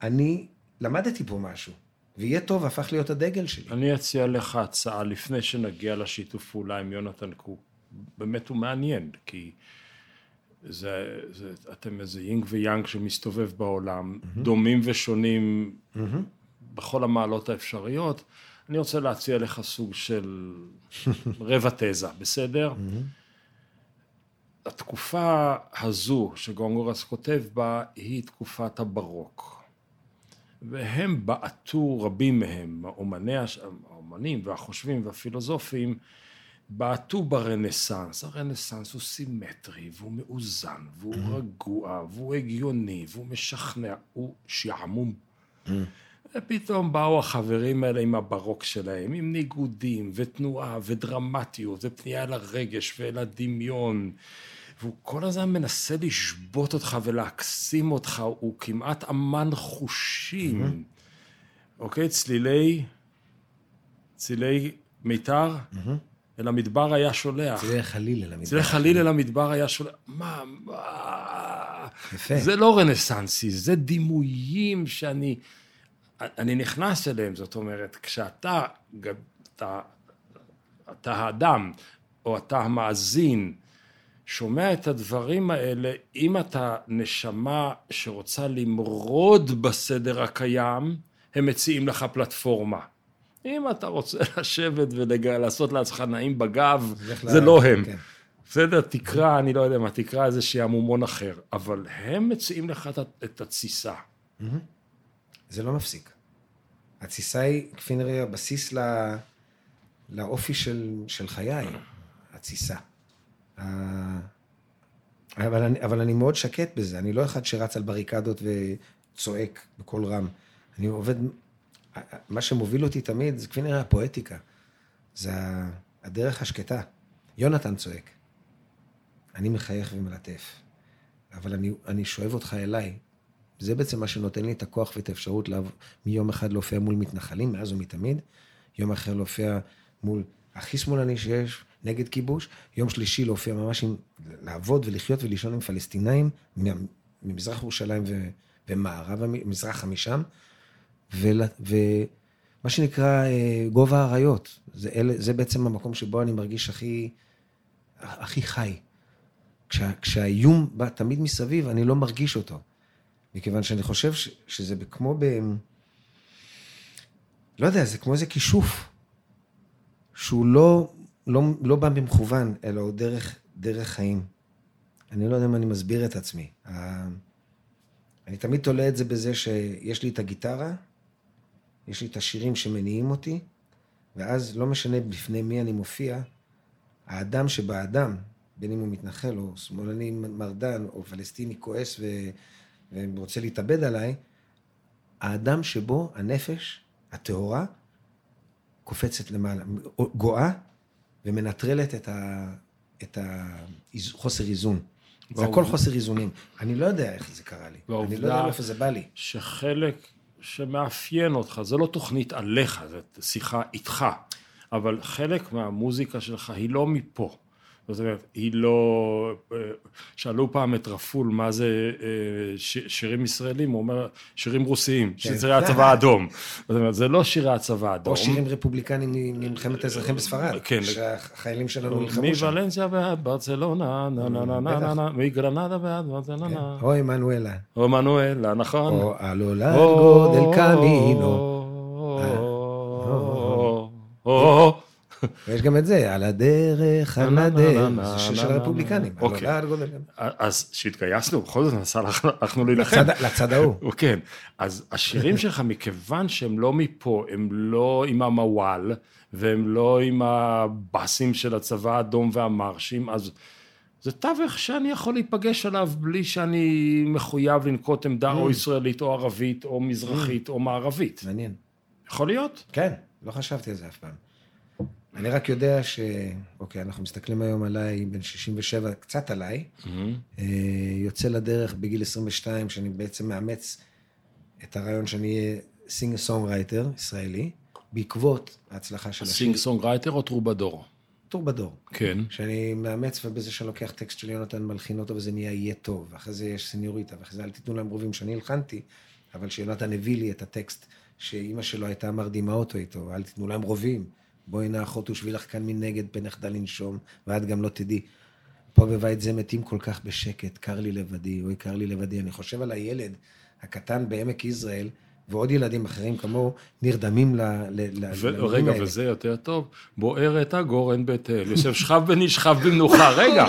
אני למדתי פה משהו. ויהיה טוב, הפך להיות הדגל שלי. אני אציע לך הצעה לפני שנגיע לשיתוף פעולה עם יונתן קוק. באמת הוא מעניין, כי זה, זה, אתם איזה יינג ויאנג שמסתובב בעולם, mm-hmm. דומים ושונים mm-hmm. בכל המעלות האפשריות. אני רוצה להציע לך סוג של רבע תזה, בסדר? Mm-hmm. התקופה הזו שגונגורס כותב בה היא תקופת הברוק. והם בעטו, רבים מהם, האומני, האומנים והחושבים והפילוסופים, בעטו ברנסאנס. הרנסאנס הוא סימטרי, והוא מאוזן, והוא. רגוע, והוא הגיוני, והוא משכנע, הוא שעמום. Mm-hmm. ופתאום באו החברים האלה עם הברוק שלהם, עם ניגודים ותנועה ודרמטיות ופנייה אל הרגש ואל הדמיון. והוא כל הזמן מנסה לשבות אותך ולהקסים אותך, הוא כמעט אמן חושים. אוקיי, צלילי, צלילי מיתר, אל המדבר היה שולח. צלילי חליל אל המדבר. צלילי חליל אל המדבר היה שולח. מה, מה... יפה. זה לא רנסנסי, זה דימויים שאני... אני נכנס אליהם, זאת אומרת, כשאתה, אתה, אתה האדם, או אתה המאזין, שומע את הדברים האלה, אם אתה נשמה שרוצה למרוד בסדר הקיים, הם מציעים לך פלטפורמה. אם אתה רוצה לשבת ולעשות לעצמך נעים בגב, זה לא הם. כן. בסדר, תקרא, אני לא יודע מה, תקרא איזה שעמומון אחר, אבל הם מציעים לך את התסיסה. זה לא מפסיק. התסיסה היא, כפי נראה, הבסיס ל... לאופי של, של חיי, התסיסה. אבל אבל אני מאוד שקט בזה, אני לא אחד שרץ על בריקדות וצועק בקול רם. אני עובד, מה שמוביל אותי תמיד זה כפי נראה הפואטיקה. זה הדרך השקטה. יונתן צועק. אני מחייך ומלטף. אבל אני, אני שואב אותך אליי. זה בעצם מה שנותן לי את הכוח ואת האפשרות לעב... מיום אחד להופיע מול מתנחלים, מאז ומתמיד, יום אחר להופיע מול הכי שמאלני שיש, נגד כיבוש, יום שלישי להופיע ממש עם, לעבוד ולחיות ולישון עם פלסטינאים ממזרח ירושלים ו... ומערב, מזרחה משם, ול... ומה שנקרא אה, גובה האריות, זה, אלה, זה בעצם המקום שבו אני מרגיש הכי, הכי חי. כשה, כשהאיום בא תמיד מסביב, אני לא מרגיש אותו. מכיוון שאני חושב ש, שזה כמו ב... לא יודע, זה כמו איזה כישוף, שהוא לא, לא, לא בא במכוון, אלא הוא דרך, דרך חיים. אני לא יודע אם אני מסביר את עצמי. אני תמיד תולה את זה בזה שיש לי את הגיטרה, יש לי את השירים שמניעים אותי, ואז לא משנה בפני מי אני מופיע, האדם שבאדם, בין אם הוא מתנחל או שמאלני מרדן או פלסטיני כועס ו... ורוצה להתאבד עליי, האדם שבו הנפש הטהורה קופצת למעלה, גואה ומנטרלת את, ה... את החוסר איזון. זה הכל חוסר איזונים. אני לא יודע איך זה קרה לי. אני לא יודע מאיפה זה בא לי. שחלק שמאפיין אותך, זה לא תוכנית עליך, זו שיחה איתך, אבל חלק מהמוזיקה שלך היא לא מפה. זאת אומרת, היא לא... אה, שאלו פעם את רפול מה זה אה, שירים ישראלים, הוא אומר, שירים רוסיים, כן. שירי הצבא האדום. זאת אומרת, זה לא שירי הצבא האדום. או שירים רפובליקנים ממלחמת האזרחים בספרד. כן. שהחיילים שלנו נלחמו שם. מוולנסיה ועד ברצלונה, נה נה נה נה נה נה, מגרנדה ועד ברצלונה. או עמנואלה. או מנואלה, נכון. או אלו לארגו דל קמינו. או, ויש גם את זה, על הדרך, על הדרך. של הרפובליקנים. אוקיי. אז כשהתגייסנו, בכל זאת הלכנו להילחם. לצד- ההוא. כן, אז השירים שלך, מכיוון שהם לא מפה, הם לא עם המוואל, והם לא עם הבאסים של הצבא האדום והמרשים, אז זה תווך שאני יכול להיפגש עליו בלי שאני מחויב לנקוט עמדה או ישראלית או ערבית או מזרחית או מערבית. מעניין. יכול להיות? כן, לא חשבתי על זה אף פעם. אני רק יודע ש... אוקיי, אנחנו מסתכלים היום עליי, בן 67, קצת עליי. אה, יוצא לדרך בגיל 22, שאני בעצם מאמץ את הרעיון שאני אהיה singer-songwriter ישראלי, בעקבות ההצלחה של השיר. singer-songwriter או טרובדור? טרובדור. כן. שאני מאמץ ובזה שאני לוקח טקסט של יונתן, מלחין אותו וזה נהיה יהיה טוב, ואחרי זה יש סניוריטה, ואחרי זה אל תיתנו להם רובים שאני הלחנתי, אבל שיונתן הביא לי את הטקסט שאימא שלו הייתה מרדימה אותו איתו, אל תיתנו להם רובים, בואי נא אחות ושבי לך כאן מנגד פן יחדל לנשום, ואת גם לא תדעי. פה בבית זה מתים כל כך בשקט, קר לי לבדי, אוי קר לי לבדי. אני חושב על הילד הקטן בעמק יזרעאל, ועוד ילדים אחרים כמוהו, נרדמים ל... ל- ל- למילים רגע, האלה. וזה יותר טוב, בוערת הגורן בית אל, יושב שכב ונשכב במנוחה, רגע,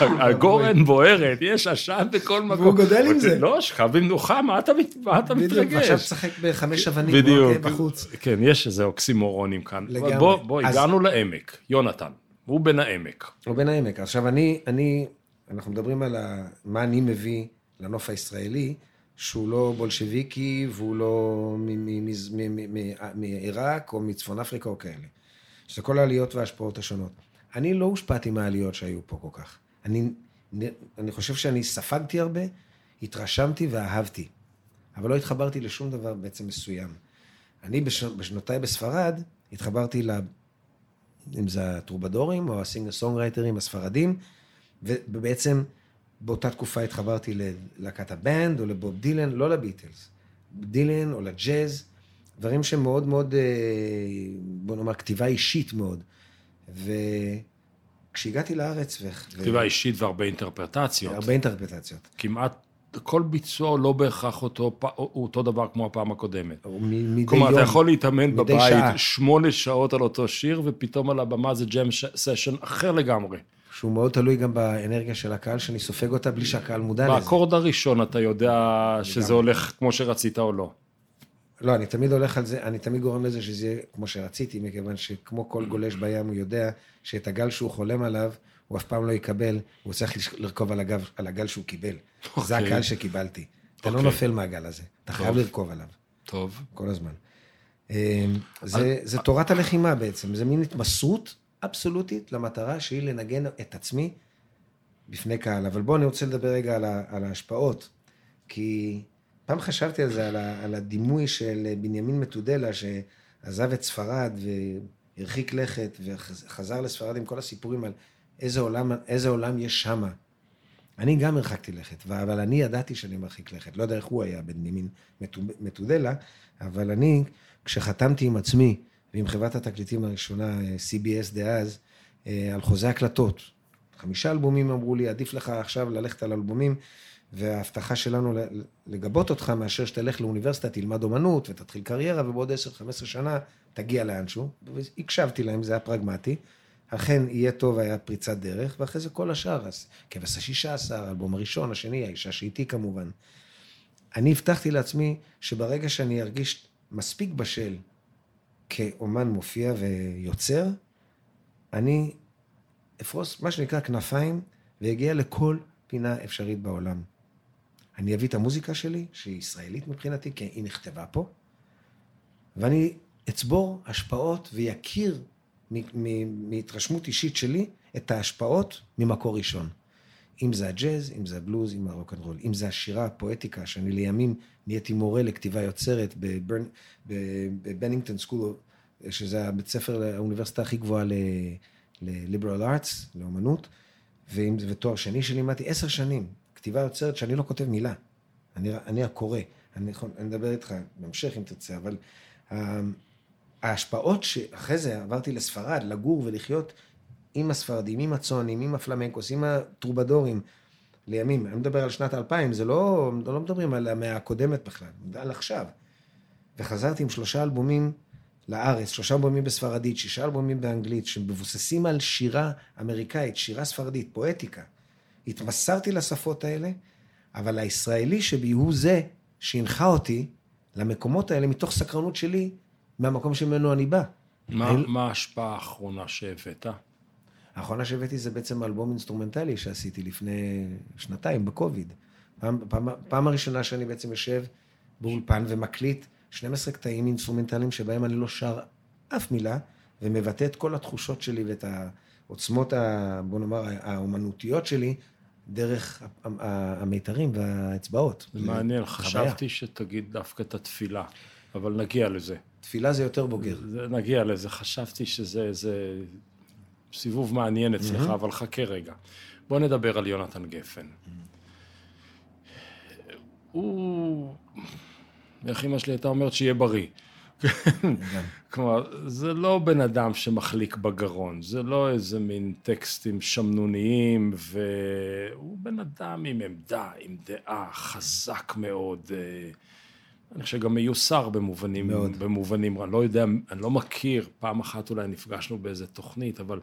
הגורן בוערת, יש עשן בכל מקום. והוא גודל עם זה. לא, שכב במנוחה, מה אתה מה אתה בדיוק, מתרגש? תשחק בחמש אבנים, בדיוק, אוקיי, בחוץ. כן, יש איזה אוקסימורונים כאן. לגמרי. בוא, בוא, אז- הגענו לעמק, יונתן, הוא בן העמק. או בן העמק. עכשיו, אני, אני, אנחנו מדברים על ה, מה אני מביא לנוף הישראלי, שהוא לא בולשביקי והוא לא מעיראק או מצפון אפריקה או כאלה. שזה כל העליות וההשפעות השונות. אני לא הושפעתי מהעליות שהיו פה כל כך. אני, אני חושב שאני ספגתי הרבה, התרשמתי ואהבתי, אבל לא התחברתי לשום דבר בעצם מסוים. אני בש, בשנותיי בספרד, התחברתי ל... אם זה הטרובדורים או הסינגר סונגרייטרים הספרדים, ובעצם באותה תקופה התחברתי ללהקת הבנד או לבוב דילן, לא לביטלס. דילן או לג'אז, דברים שמאוד מאוד, אה, בוא נאמר, כתיבה אישית מאוד. וכשהגעתי לארץ... ו... כתיבה ו... אישית והרבה אינטרפרטציות. הרבה אינטרפרטציות. כמעט כל ביצוע לא בהכרח אותו, אותו דבר כמו הפעם הקודמת. מדי כלומר, יום, אתה יכול להתאמן בבית שעה. שמונה שעות על אותו שיר, ופתאום על הבמה זה ג'ם סשן אחר לגמרי. שהוא מאוד תלוי גם באנרגיה של הקהל, שאני סופג אותה בלי שהקהל מודע לזה. באקורד הראשון אתה יודע שזה הולך כמו שרצית או לא. לא, אני תמיד הולך על זה, אני תמיד גורם לזה שזה יהיה כמו שרציתי, מכיוון שכמו כל גולש בים, הוא יודע שאת הגל שהוא חולם עליו, הוא אף פעם לא יקבל, הוא צריך לרכוב על, הגב, על הגל שהוא קיבל. Okay. זה אוקיי. הקהל שקיבלתי. אתה okay. לא אוקיי. נופל מהגל הזה, אתה טוב. חייב לרכוב עליו. טוב. כל הזמן. אמ, זה, זה תורת הלחימה בעצם, זה מין התמסרות אבסולוטית למטרה שהיא לנגן את עצמי בפני קהל. אבל בואו, אני רוצה לדבר רגע על, ה, על ההשפעות. כי פעם חשבתי על זה, על, ה, על הדימוי של בנימין מתודלה, שעזב את ספרד והרחיק לכת וחזר לספרד עם כל הסיפורים על איזה עולם, איזה עולם יש שמה. אני גם הרחקתי לכת, אבל אני ידעתי שאני מרחיק לכת. לא יודע איך הוא היה בנימין מתודלה, אבל אני, כשחתמתי עם עצמי ועם חברת התקליטים הראשונה, CBS דאז, על חוזה הקלטות, חמישה אלבומים אמרו לי, עדיף לך עכשיו ללכת על אלבומים, וההבטחה שלנו לגבות אותך מאשר שתלך לאוניברסיטה, תלמד אומנות ותתחיל קריירה, ובעוד 10-15 שנה תגיע לאנשהו. והקשבתי להם, זה היה פרגמטי. אכן יהיה טוב, היה פריצת דרך, ואחרי זה כל השאר, אז כבש השישה עשר, האלבום הראשון, השני, האישה שאיתי כמובן. אני הבטחתי לעצמי שברגע שאני ארגיש מספיק בשל כאומן מופיע ויוצר, אני אפרוס מה שנקרא כנפיים, ואגיע לכל פינה אפשרית בעולם. אני אביא את המוזיקה שלי, שהיא ישראלית מבחינתי, כי היא נכתבה פה, ואני אצבור השפעות ויכיר מהתרשמות אישית שלי את ההשפעות ממקור ראשון. אם זה הג'אז, אם זה הבלוז, אם הרוקנרול, אם זה השירה, הפואטיקה, שאני לימים נהייתי מורה לכתיבה יוצרת בבנינגטון סקול, שזה הבית ספר, האוניברסיטה הכי גבוהה ל-liberal arts, לאומנות, ואם זה תואר שני שלימדתי עשר שנים, כתיבה יוצרת שאני לא כותב מילה, אני, אני הקורא, אני, אני מדבר איתך בהמשך אם תרצה, אבל אמ, ההשפעות שאחרי זה עברתי לספרד, לגור ולחיות עם הספרדים, עם הצוענים, עם הפלמנקוס, עם הטרובדורים, לימים. אני מדבר על שנת 2000, זה לא, לא מדברים על המאה הקודמת בכלל, על עכשיו. וחזרתי עם שלושה אלבומים לארץ, שלושה אלבומים בספרדית, שישה אלבומים באנגלית, שמבוססים על שירה אמריקאית, שירה ספרדית, פואטיקה. התמסרתי לשפות האלה, אבל הישראלי שבי הוא זה שהנחה אותי למקומות האלה מתוך סקרנות שלי מהמקום שממנו אני בא. מה, ההשפעה האחרונה שהבאת? האחרונה שהבאתי זה בעצם אלבום אינסטרומנטלי שעשיתי לפני שנתיים, בקוביד. פעם, פעם, פעם הראשונה שאני בעצם יושב באולפן ומקליט 12 קטעים אינסטרומנטליים שבהם אני לא שר אף מילה, ומבטא את כל התחושות שלי ואת העוצמות, ה, בוא נאמר, האומנותיות שלי, דרך המיתרים והאצבעות. מעניין, חשבתי שתגיד דווקא את התפילה, אבל נגיע לזה. תפילה זה יותר בוגר. זה, נגיע לזה, חשבתי שזה איזה סיבוב מעניין אצלך, mm-hmm. אבל חכה רגע. בוא נדבר על יונתן גפן. Mm-hmm. הוא, איך אמא שלי הייתה אומרת שיהיה בריא. כלומר, זה לא בן אדם שמחליק בגרון, זה לא איזה מין טקסטים שמנוניים, והוא בן אדם עם עמדה, עם דעה, חזק מאוד. אה, אני חושב שגם מיוסר במובנים, מאוד. במובנים, אני לא יודע, אני לא מכיר, פעם אחת אולי נפגשנו באיזה תוכנית, אבל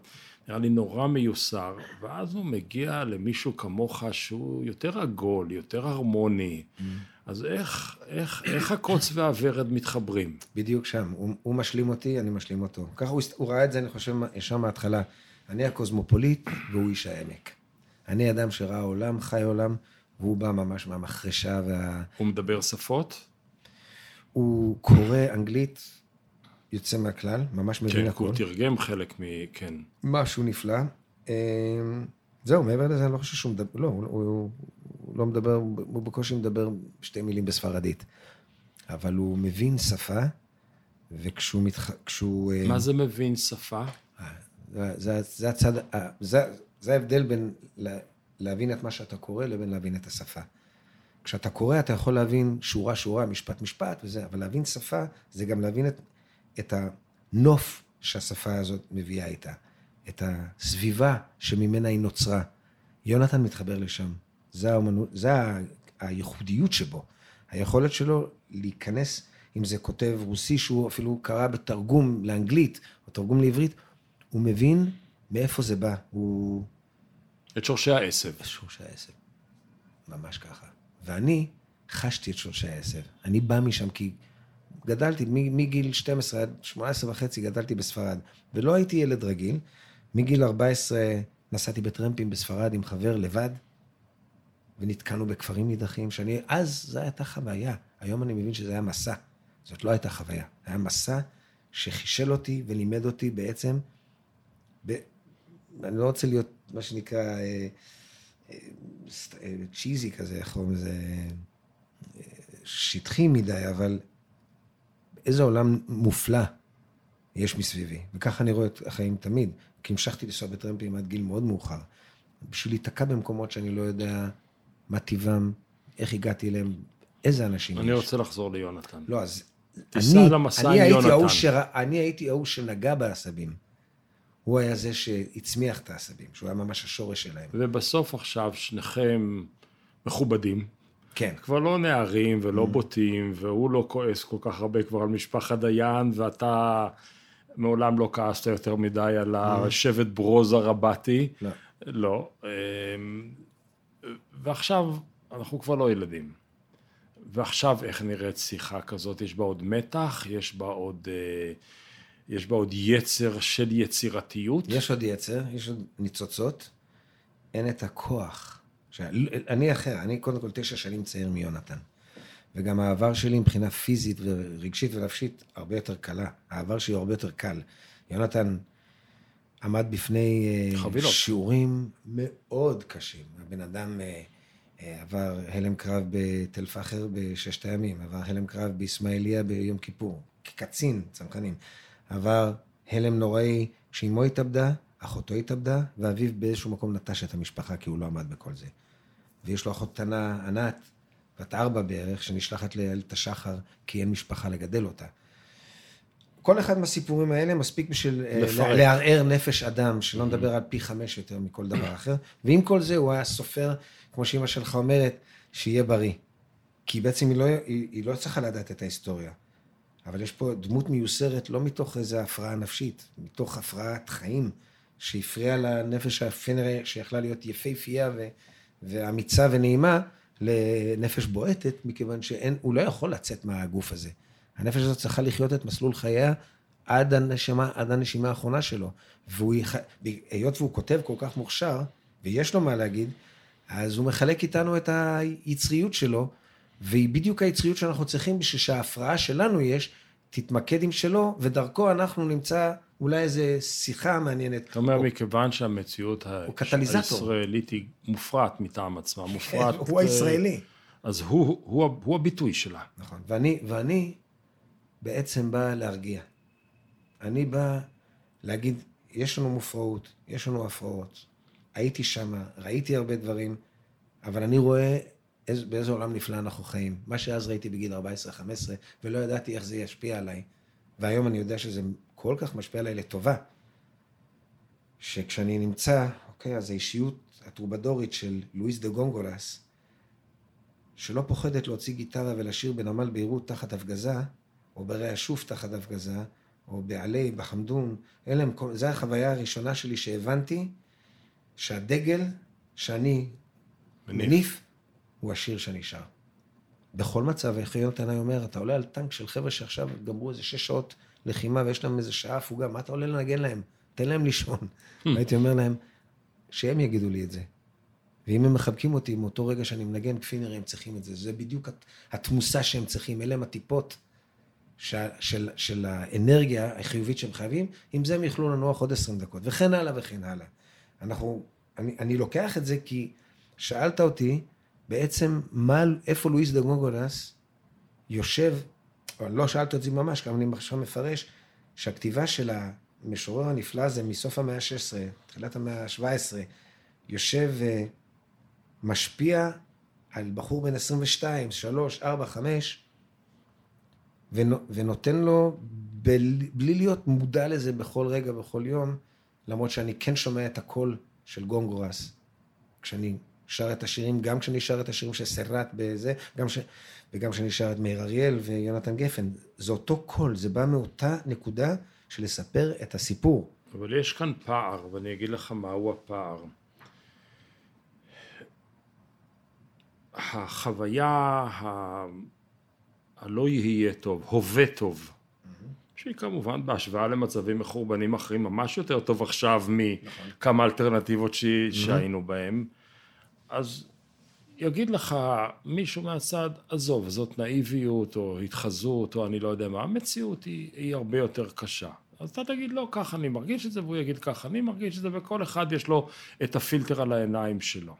נראה לי נורא מיוסר, ואז הוא מגיע למישהו כמוך שהוא יותר עגול, יותר הרמוני, mm. אז איך, איך, איך הקוץ והוורד מתחברים? בדיוק שם, הוא, הוא משלים אותי, אני משלים אותו. ככה הוא, הוא ראה את זה, אני חושב, ישר מההתחלה. אני הקוסמופוליט והוא איש העמק. אני אדם שראה עולם, חי עולם, והוא בא ממש מהמחרשה וה... הוא מדבר שפות? הוא קורא אנגלית יוצא מהכלל, ממש מבין כן, הכול. הוא תרגם חלק מ... כן. משהו נפלא. אה, זהו, מעבר לזה, אני לא חושב שהוא מדבר, לא, הוא, הוא, הוא לא מדבר, הוא בקושי מדבר שתי מילים בספרדית. אבל הוא מבין שפה, וכשהוא מתח... כשהוא... אה, מה זה מבין שפה? זה, זה, זה הצד, אה, זה, זה ההבדל בין לה- להבין את מה שאתה קורא לבין להבין את השפה. כשאתה קורא, אתה יכול להבין שורה שורה, משפט משפט וזה, אבל להבין שפה זה גם להבין את, את הנוף שהשפה הזאת מביאה איתה, את הסביבה שממנה היא נוצרה. יונתן מתחבר לשם. זה, האמנות, זה הייחודיות שבו. היכולת שלו להיכנס, אם זה כותב רוסי שהוא אפילו קרא בתרגום לאנגלית, או תרגום לעברית, הוא מבין מאיפה זה בא. הוא... את שורשי העשב. שורשי העשב. ממש ככה. ואני חשתי את שורשי העשב. אני בא משם כי גדלתי, מגיל 12 עד 18 וחצי גדלתי בספרד, ולא הייתי ילד רגיל. מגיל 14 נסעתי בטרמפים בספרד עם חבר לבד, ונתקענו בכפרים נידחים, שאני, אז זו הייתה חוויה. היום אני מבין שזה היה מסע. זאת לא הייתה חוויה. היה מסע שחישל אותי ולימד אותי בעצם, ב... אני לא רוצה להיות, מה שנקרא, אה, צ'יזי כזה, איך קוראים לזה, שטחי מדי, אבל איזה עולם מופלא יש מסביבי. וככה אני רואה את החיים תמיד. כי המשכתי לנסוע בטרמפים עד גיל מאוד מאוחר. בשביל להיתקע במקומות שאני לא יודע מה טיבם, איך הגעתי אליהם, איזה אנשים אני יש. רוצה לחזור ליונתן. לא, אז... אני, אני הייתי. ההוא שר... אני הייתי ההוא שנגע בעשבים. הוא היה זה שהצמיח את העשבים, שהוא היה ממש השורש שלהם. ובסוף עכשיו שניכם מכובדים. כן. כבר לא נערים ולא בוטים, והוא לא כועס כל כך הרבה כבר על משפחת דיין, ואתה מעולם לא כעסת יותר מדי על השבט ברוזה רבתי. לא. לא. אמ, ועכשיו אנחנו כבר לא ילדים. ועכשיו איך נראית שיחה כזאת? יש בה עוד מתח? יש בה עוד, אה, יש בה עוד יצר של יצירתיות? יש עוד יצר, יש עוד ניצוצות, אין את הכוח. אני אחר, אני קודם כל תשע שנים צעיר מיונתן. וגם העבר שלי מבחינה פיזית ורגשית ונפשית הרבה יותר קלה. העבר שלי הוא הרבה יותר קל. יונתן עמד בפני אה, חבילות. שיעורים מאוד קשים. הבן אדם אה, אה, עבר הלם קרב בתל פחר בששת הימים, עבר הלם קרב באסמאעיליה ביום כיפור, כקצין צנחנים. עבר הלם נוראי כשאמו התאבדה, אחותו התאבדה, ואביו באיזשהו מקום נטש את המשפחה כי הוא לא עמד בכל זה. ויש לו אחות קטנה, ענת, בת ארבע בערך, שנשלחת לאיילת השחר כי אין משפחה לגדל אותה. כל אחד מהסיפורים האלה מספיק בשביל אה. לערער נפש אדם, שלא נדבר על פי חמש יותר מכל דבר אחר. ועם כל זה הוא היה סופר, כמו שאימא שלך אומרת, שיהיה בריא. כי בעצם היא לא, היא, היא לא צריכה לדעת את ההיסטוריה. אבל יש פה דמות מיוסרת לא מתוך איזו הפרעה נפשית, מתוך הפרעת חיים, שהפריעה לנפש הפנרי, שיכלה להיות יפהפייה ו, ואמיצה ונעימה, לנפש בועטת, מכיוון שהוא לא יכול לצאת מהגוף הזה. הנפש הזאת צריכה לחיות את מסלול חייה עד הנשימה, עד הנשימה האחרונה שלו. והוא, היות והוא כותב כל כך מוכשר, ויש לו מה להגיד, אז הוא מחלק איתנו את היצריות שלו, והיא בדיוק היצריות שאנחנו צריכים בשביל שההפרעה שלנו יש, תתמקד עם שלו, ודרכו אנחנו נמצא אולי איזו שיחה מעניינת. אתה אומר, מכיוון שהמציאות. הישראלית היא מופרעת מטעם עצמה, מופרעת... כן, הוא הישראלי. אז הוא, הוא, הוא, הביטוי שלה. נכון. ואני, ואני בעצם בא להרגיע. אני בא להגיד, יש לנו מופרעות, יש לנו הפרעות. הייתי שם, ראיתי הרבה דברים, אבל אני רואה איז, באיזה עולם נפלא אנחנו חיים. מה שאז ראיתי בגיל 14-15, ולא ידעתי איך זה ישפיע עליי. והיום אני יודע שזה כל כך משפיע עליי לטובה, שכשאני נמצא, אוקיי, אז האישיות הטרובדורית של לואיס דה גונגולס, שלא פוחדת להוציא גיטרה ולשיר בנמל ביירות תחת הפגזה, או ברי השוף תחת הפגזה, או בעלי, בחמדון, אלה הם, זו החוויה הראשונה שלי שהבנתי שהדגל שאני מניף. מניף הוא השיר שאני שר. בכל מצב, איך יונתן היה אומר, אתה עולה על טנק של חבר'ה שעכשיו גמרו איזה שש שעות לחימה ויש להם איזה שעה הפוגה, מה אתה עולה לנגן להם? תן להם לישון. הייתי אומר להם, שהם יגידו לי את זה. ואם הם מחבקים אותי מאותו רגע שאני מנגן, כפי נראה הם צריכים את זה. זה בדיוק התמוסה שהם צריכים, אלה הם הטיפות של, של, של האנרגיה החיובית שהם חייבים, עם זה הם יוכלו לנוח עוד 20 דקות, וכן הלאה וכן הלאה. אנחנו, אני, אני לוקח את זה כי שאלת אותי בעצם מה, איפה לואיס דה גונגולס יושב, או לא שאלת אותי ממש, גם אני עכשיו מפרש, שהכתיבה של המשורר הנפלא הזה מסוף המאה ה-16, תחילת המאה ה-17, יושב ומשפיע על בחור בן 22, 3, 4, 5, ונותן לו, בלי להיות מודע לזה בכל רגע, בכל יום, למרות שאני כן שומע את הקול של גונגורס, כשאני שר את השירים, גם כשאני שר את השירים של סרט בזה, גם ש... וגם כשאני שר את מאיר אריאל ויונתן גפן. זה אותו קול, זה בא מאותה נקודה של לספר את הסיפור. אבל יש כאן פער, ואני אגיד לך מהו הפער. החוויה ה... הלא יהיה טוב, הווה טוב, שהיא כמובן בהשוואה למצבים מחורבנים אחרים ממש יותר טוב עכשיו מכמה אלטרנטיבות ש... שהיינו בהם, אז יגיד לך מישהו מהצד, עזוב, זאת נאיביות או התחזות או אני לא יודע מה, המציאות היא, היא הרבה יותר קשה. אז אתה תגיד, לא, ככה אני מרגיש את זה, והוא יגיד, ככה אני מרגיש את זה, וכל אחד יש לו את הפילטר על העיניים שלו.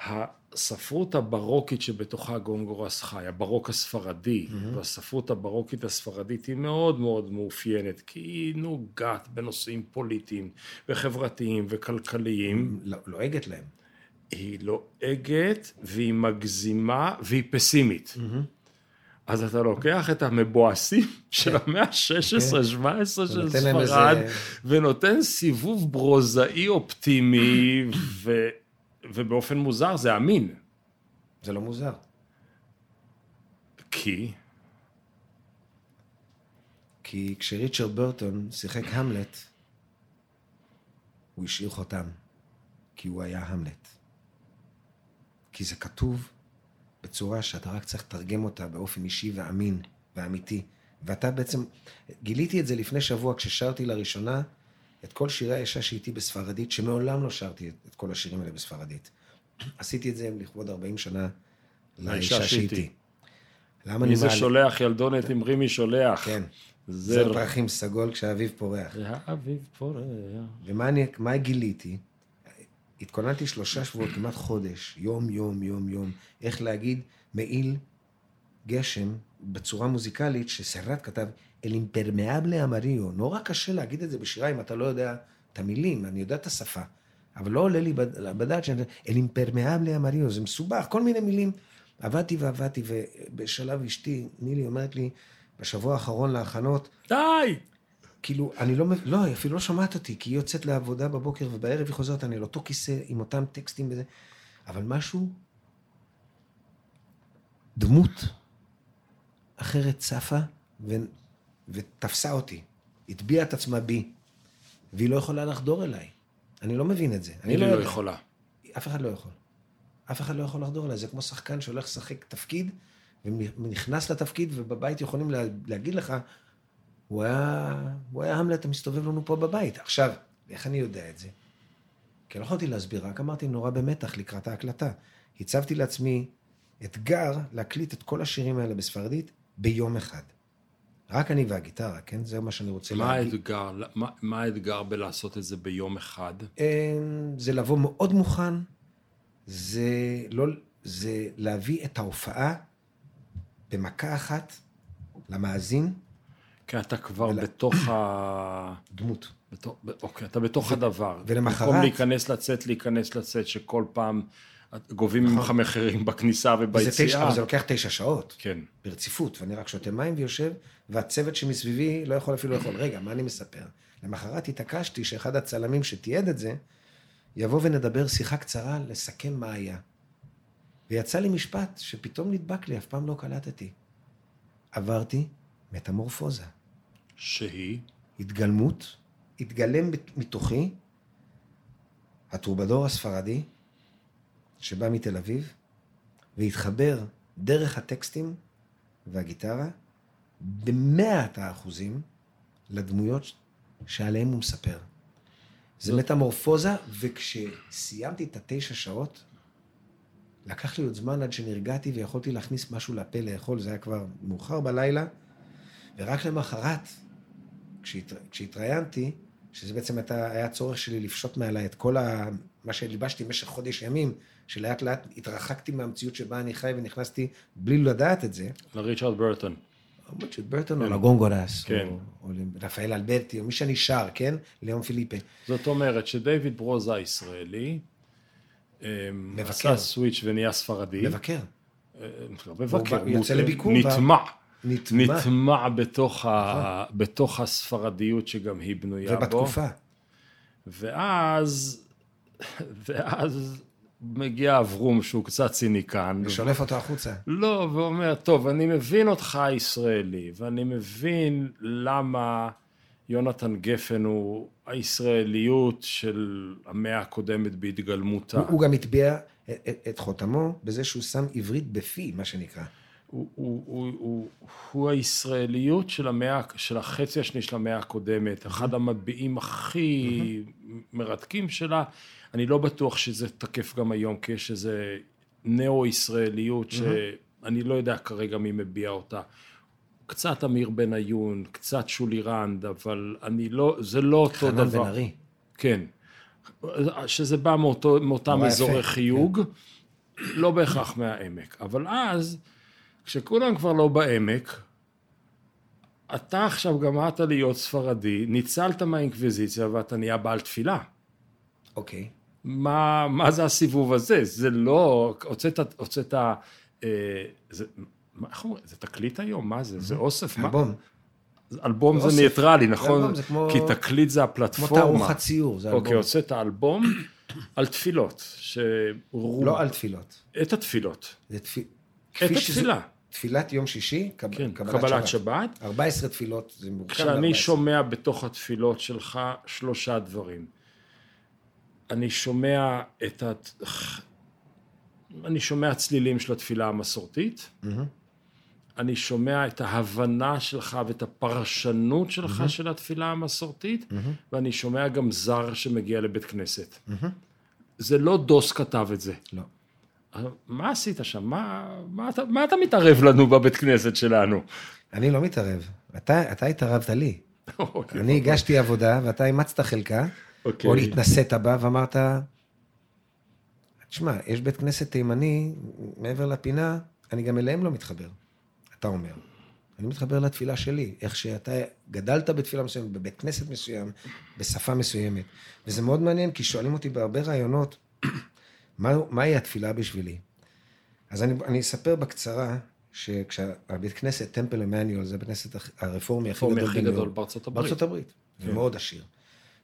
הספרות הברוקית שבתוכה גונגורס חי, הברוק הספרדי, mm-hmm. והספרות הברוקית הספרדית היא מאוד מאוד מאופיינת, כי היא נוגעת בנושאים פוליטיים וחברתיים וכלכליים. לועגת לא, להם. היא לועגת והיא מגזימה והיא פסימית. Mm-hmm. אז אתה לוקח את המבואסים של כן. המאה ה-16-17 של ספרד, ונותן סיבוב ברוזאי אופטימי, ו... ובאופן מוזר זה אמין. זה לא מוזר. כי? כי כשריצ'רד ברטון שיחק המלט, הוא השאיר חותם, כי הוא היה המלט. כי זה כתוב בצורה שאתה רק צריך לתרגם אותה באופן אישי ואמין ואמיתי. ואתה בעצם, גיליתי את זה לפני שבוע כששרתי לראשונה את כל שירי האישה שאיתי בספרדית, שמעולם לא שרתי את כל השירים האלה בספרדית. עשיתי את זה לכבוד 40 שנה לאישה שאיתי. למה מי זה מעל... שולח ילדונת עם רימי שולח? כן. זר פרחים סגול כשהאביב פורח. והאביב פורח. ומה אני, גיליתי? התכוננתי שלושה שבועות, כמעט חודש, יום, יום, יום, יום, איך להגיד מעיל גשם בצורה מוזיקלית, שסרט כתב, אל אימפרמאבלה אמריו. נורא קשה להגיד את זה בשירה אם אתה לא יודע את המילים, אני יודע את השפה. אבל לא עולה לי בדעת שאני... אל אימפרמאבלה אמריו, זה מסובך, כל מיני מילים. עבדתי ועבדתי, ובשלב אשתי, נילי אומרת לי, בשבוע האחרון להכנות, די! כאילו, אני לא, לא, היא אפילו לא שומעת אותי, כי היא יוצאת לעבודה בבוקר ובערב היא חוזרת, אני על אותו כיסא עם אותם טקסטים וזה, אבל משהו, דמות אחרת צפה ו, ותפסה אותי, הטביעה את עצמה בי, והיא לא יכולה לחדור אליי. אני לא מבין את זה. אני לא, לא יכולה. אף אחד לא יכול. אף אחד לא יכול לחדור אליי. זה כמו שחקן שהולך לשחק תפקיד, ונכנס לתפקיד, ובבית יכולים להגיד לך, הוא היה, הוא היה המלט המסתובב לנו פה בבית. עכשיו, איך אני יודע את זה? כי לא יכולתי להסביר, רק אמרתי נורא במתח לקראת ההקלטה. הצבתי לעצמי אתגר להקליט את כל השירים האלה בספרדית ביום אחד. רק אני והגיטרה, כן? זה מה שאני רוצה מה להגיד. האתגר, מה, מה האתגר בלעשות את זה ביום אחד? אמ, זה לבוא מאוד מוכן, זה, לא, זה להביא את ההופעה במכה אחת למאזין, כי אתה כבר ול... בתוך ה... דמות. בתוך, אוקיי, אתה בתוך ו... הדבר. ולמחרת... במקום להיכנס, לצאת, להיכנס, לצאת, שכל פעם גובים נכון. ממך מחירים בכניסה וביציאה. אבל זה לוקח תשע שעות. כן. ברציפות, ואני רק שותה מים ויושב, והצוות שמסביבי לא יכול אפילו לאכול. רגע, מה אני מספר? למחרת התעקשתי שאחד הצלמים שתיעד את זה, יבוא ונדבר שיחה קצרה לסכם מה היה. ויצא לי משפט שפתאום נדבק לי, אף פעם לא קלטתי. עברתי מטמורפוזה. שהיא? התגלמות, התגלם מתוכי הטרובדור הספרדי, שבא מתל אביב, והתחבר דרך הטקסטים והגיטרה, במאת האחוזים, לדמויות שעליהם הוא מספר. זה מטמורפוזה, וכשסיימתי את התשע שעות, לקח לי עוד זמן עד שנרגעתי ויכולתי להכניס משהו לפה לאכול, זה היה כבר מאוחר בלילה, ורק למחרת, כשהת... כשהתראיינתי, שזה בעצם הייתה, היה הצורך שלי לפשוט מעליי את כל ה... מה שליבשתי במשך חודש ימים, שלאט לאט התרחקתי מהמציאות שבה אני חי ונכנסתי בלי לדעת את זה. לריצ'רד ברטון. ריצ'רד ברטון, או לגונגולס, כן. או, או רפאל אלברטי, או מי שאני שר, כן? ליאון פיליפה. זאת אומרת שדייוויד ברוזה הישראלי, אמ, מבקר. עשה סוויץ' ונהיה ספרדי. מבקר. אה, לא מבקר, הוא יוצא לביקור נטמע. נטמע. נטמע בתוך, ה... בתוך הספרדיות שגם היא בנויה בו. ובתקופה. ואז, ואז מגיע אברום שהוא קצת ציניקן. ושולף אותו החוצה. לא, ואומר, טוב, אני מבין אותך הישראלי, ואני מבין למה יונתן גפן הוא הישראליות של המאה הקודמת בהתגלמותה. הוא, הוא גם הטביע את, את, את חותמו בזה שהוא שם עברית בפי, מה שנקרא. הוא, הוא, הוא, הוא, הוא הישראליות של המאה, של החצי השני של המאה הקודמת, אחד המטביעים הכי מרתקים שלה. אני לא בטוח שזה תקף גם היום, כי יש איזה נאו-ישראליות שאני לא יודע כרגע מי מביע אותה. קצת אמיר בניון, קצת שולי רנד, אבל אני לא, זה לא אותו חנן דבר. בן ארי. כן. שזה בא מאותו, מאותם אזורי חיוג, לא בהכרח מהעמק. אבל אז, כשכולם כבר לא בעמק, אתה עכשיו גמרת להיות ספרדי, ניצלת מהאינקוויזיציה ואתה נהיה בעל תפילה. אוקיי. מה, מה זה הסיבוב הזה? זה לא... הוצאת... הוצאת אה, זה, מה, איך אומרים? זה תקליט היום? מה זה? זה אוסף? מה? אלבום. אלבום זה אוסף. ניטרלי, זה נכון? אלבום, זה כמו- כי תקליט זה כמו הפלטפורמה. תערוכת ציור, זה אלבום. אוקיי, הוצאת אלבום על תפילות. שרוב... לא על תפילות. את התפילות. זה תפיל... את התפילה. תפילת יום שישי, קב... כן, קבלת, קבלת שבת. שבת. 14 תפילות, זה מורכב. כשאני מ- 14. שומע בתוך התפילות שלך שלושה דברים. אני שומע את ה... אני שומע צלילים של התפילה המסורתית. אני שומע את ההבנה שלך ואת הפרשנות שלך של התפילה המסורתית, ואני שומע גם זר שמגיע לבית כנסת. זה לא דוס כתב את זה. לא. מה עשית שם? מה, מה, אתה, מה אתה מתערב לנו בבית כנסת שלנו? אני לא מתערב. אתה, אתה התערבת לי. אני הגשתי עבודה, ואתה אימצת חלקה, אוקיי. או התנסית בה, ואמרת, תשמע, יש בית כנסת תימני, מעבר לפינה, אני גם אליהם לא מתחבר. אתה אומר. אני מתחבר לתפילה שלי, איך שאתה גדלת בתפילה מסוימת, בבית כנסת מסוים, בשפה מסוימת. וזה מאוד מעניין, כי שואלים אותי בהרבה רעיונות, מה, מהי התפילה בשבילי? אז אני, אני אספר בקצרה, שכשהבית כנסת, טמפל אמניאל, זה בית כנסת הרפורמי הכי גדול הכי גדול. בארצות הברית. בארצות הברית, ומאוד עשיר.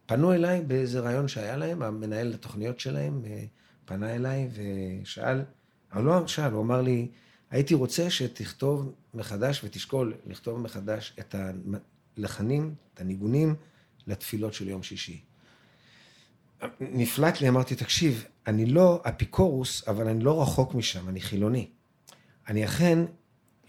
פנו אליי באיזה רעיון שהיה להם, המנהל התוכניות שלהם אה, פנה אליי ושאל, אבל לא שאל, הוא אמר לי, הייתי רוצה שתכתוב מחדש ותשקול לכתוב מחדש את הלחנים, את הניגונים לתפילות של יום שישי. נפלט לי, אמרתי, תקשיב, אני לא אפיקורוס, אבל אני לא רחוק משם, אני חילוני. אני אכן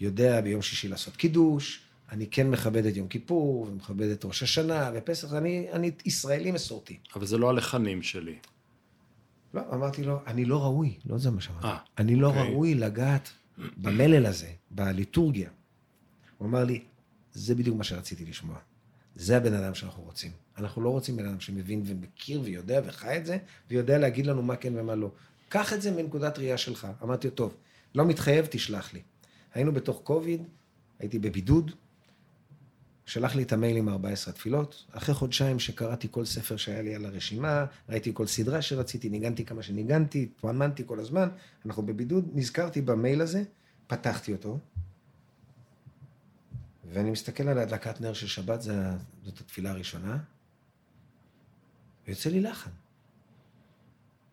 יודע ביום שישי לעשות קידוש, אני כן מכבד את יום כיפור, ומכבד את ראש השנה ופסח, אני, אני ישראלי מסורתי. אבל זה לא הלחנים שלי. לא, אמרתי לו, אני לא ראוי, לא זה מה שאמרתי. אה, אני לא אוקיי. ראוי לגעת במלל הזה, בליטורגיה. הוא אמר לי, זה בדיוק מה שרציתי לשמוע. זה הבן אדם שאנחנו רוצים. אנחנו לא רוצים בן אדם שמבין ומכיר ויודע וחי את זה, ויודע להגיד לנו מה כן ומה לא. קח את זה מנקודת ראייה שלך. אמרתי לו, טוב, לא מתחייב, תשלח לי. היינו בתוך קוביד, הייתי בבידוד, שלח לי את המייל עם 14 תפילות. אחרי חודשיים שקראתי כל ספר שהיה לי על הרשימה, ראיתי כל סדרה שרציתי, ניגנתי כמה שניגנתי, התמננתי כל הזמן, אנחנו בבידוד, נזכרתי במייל הזה, פתחתי אותו, ואני מסתכל על הדלקת נר של שבת, זאת התפילה הראשונה, ויוצא לי לחן.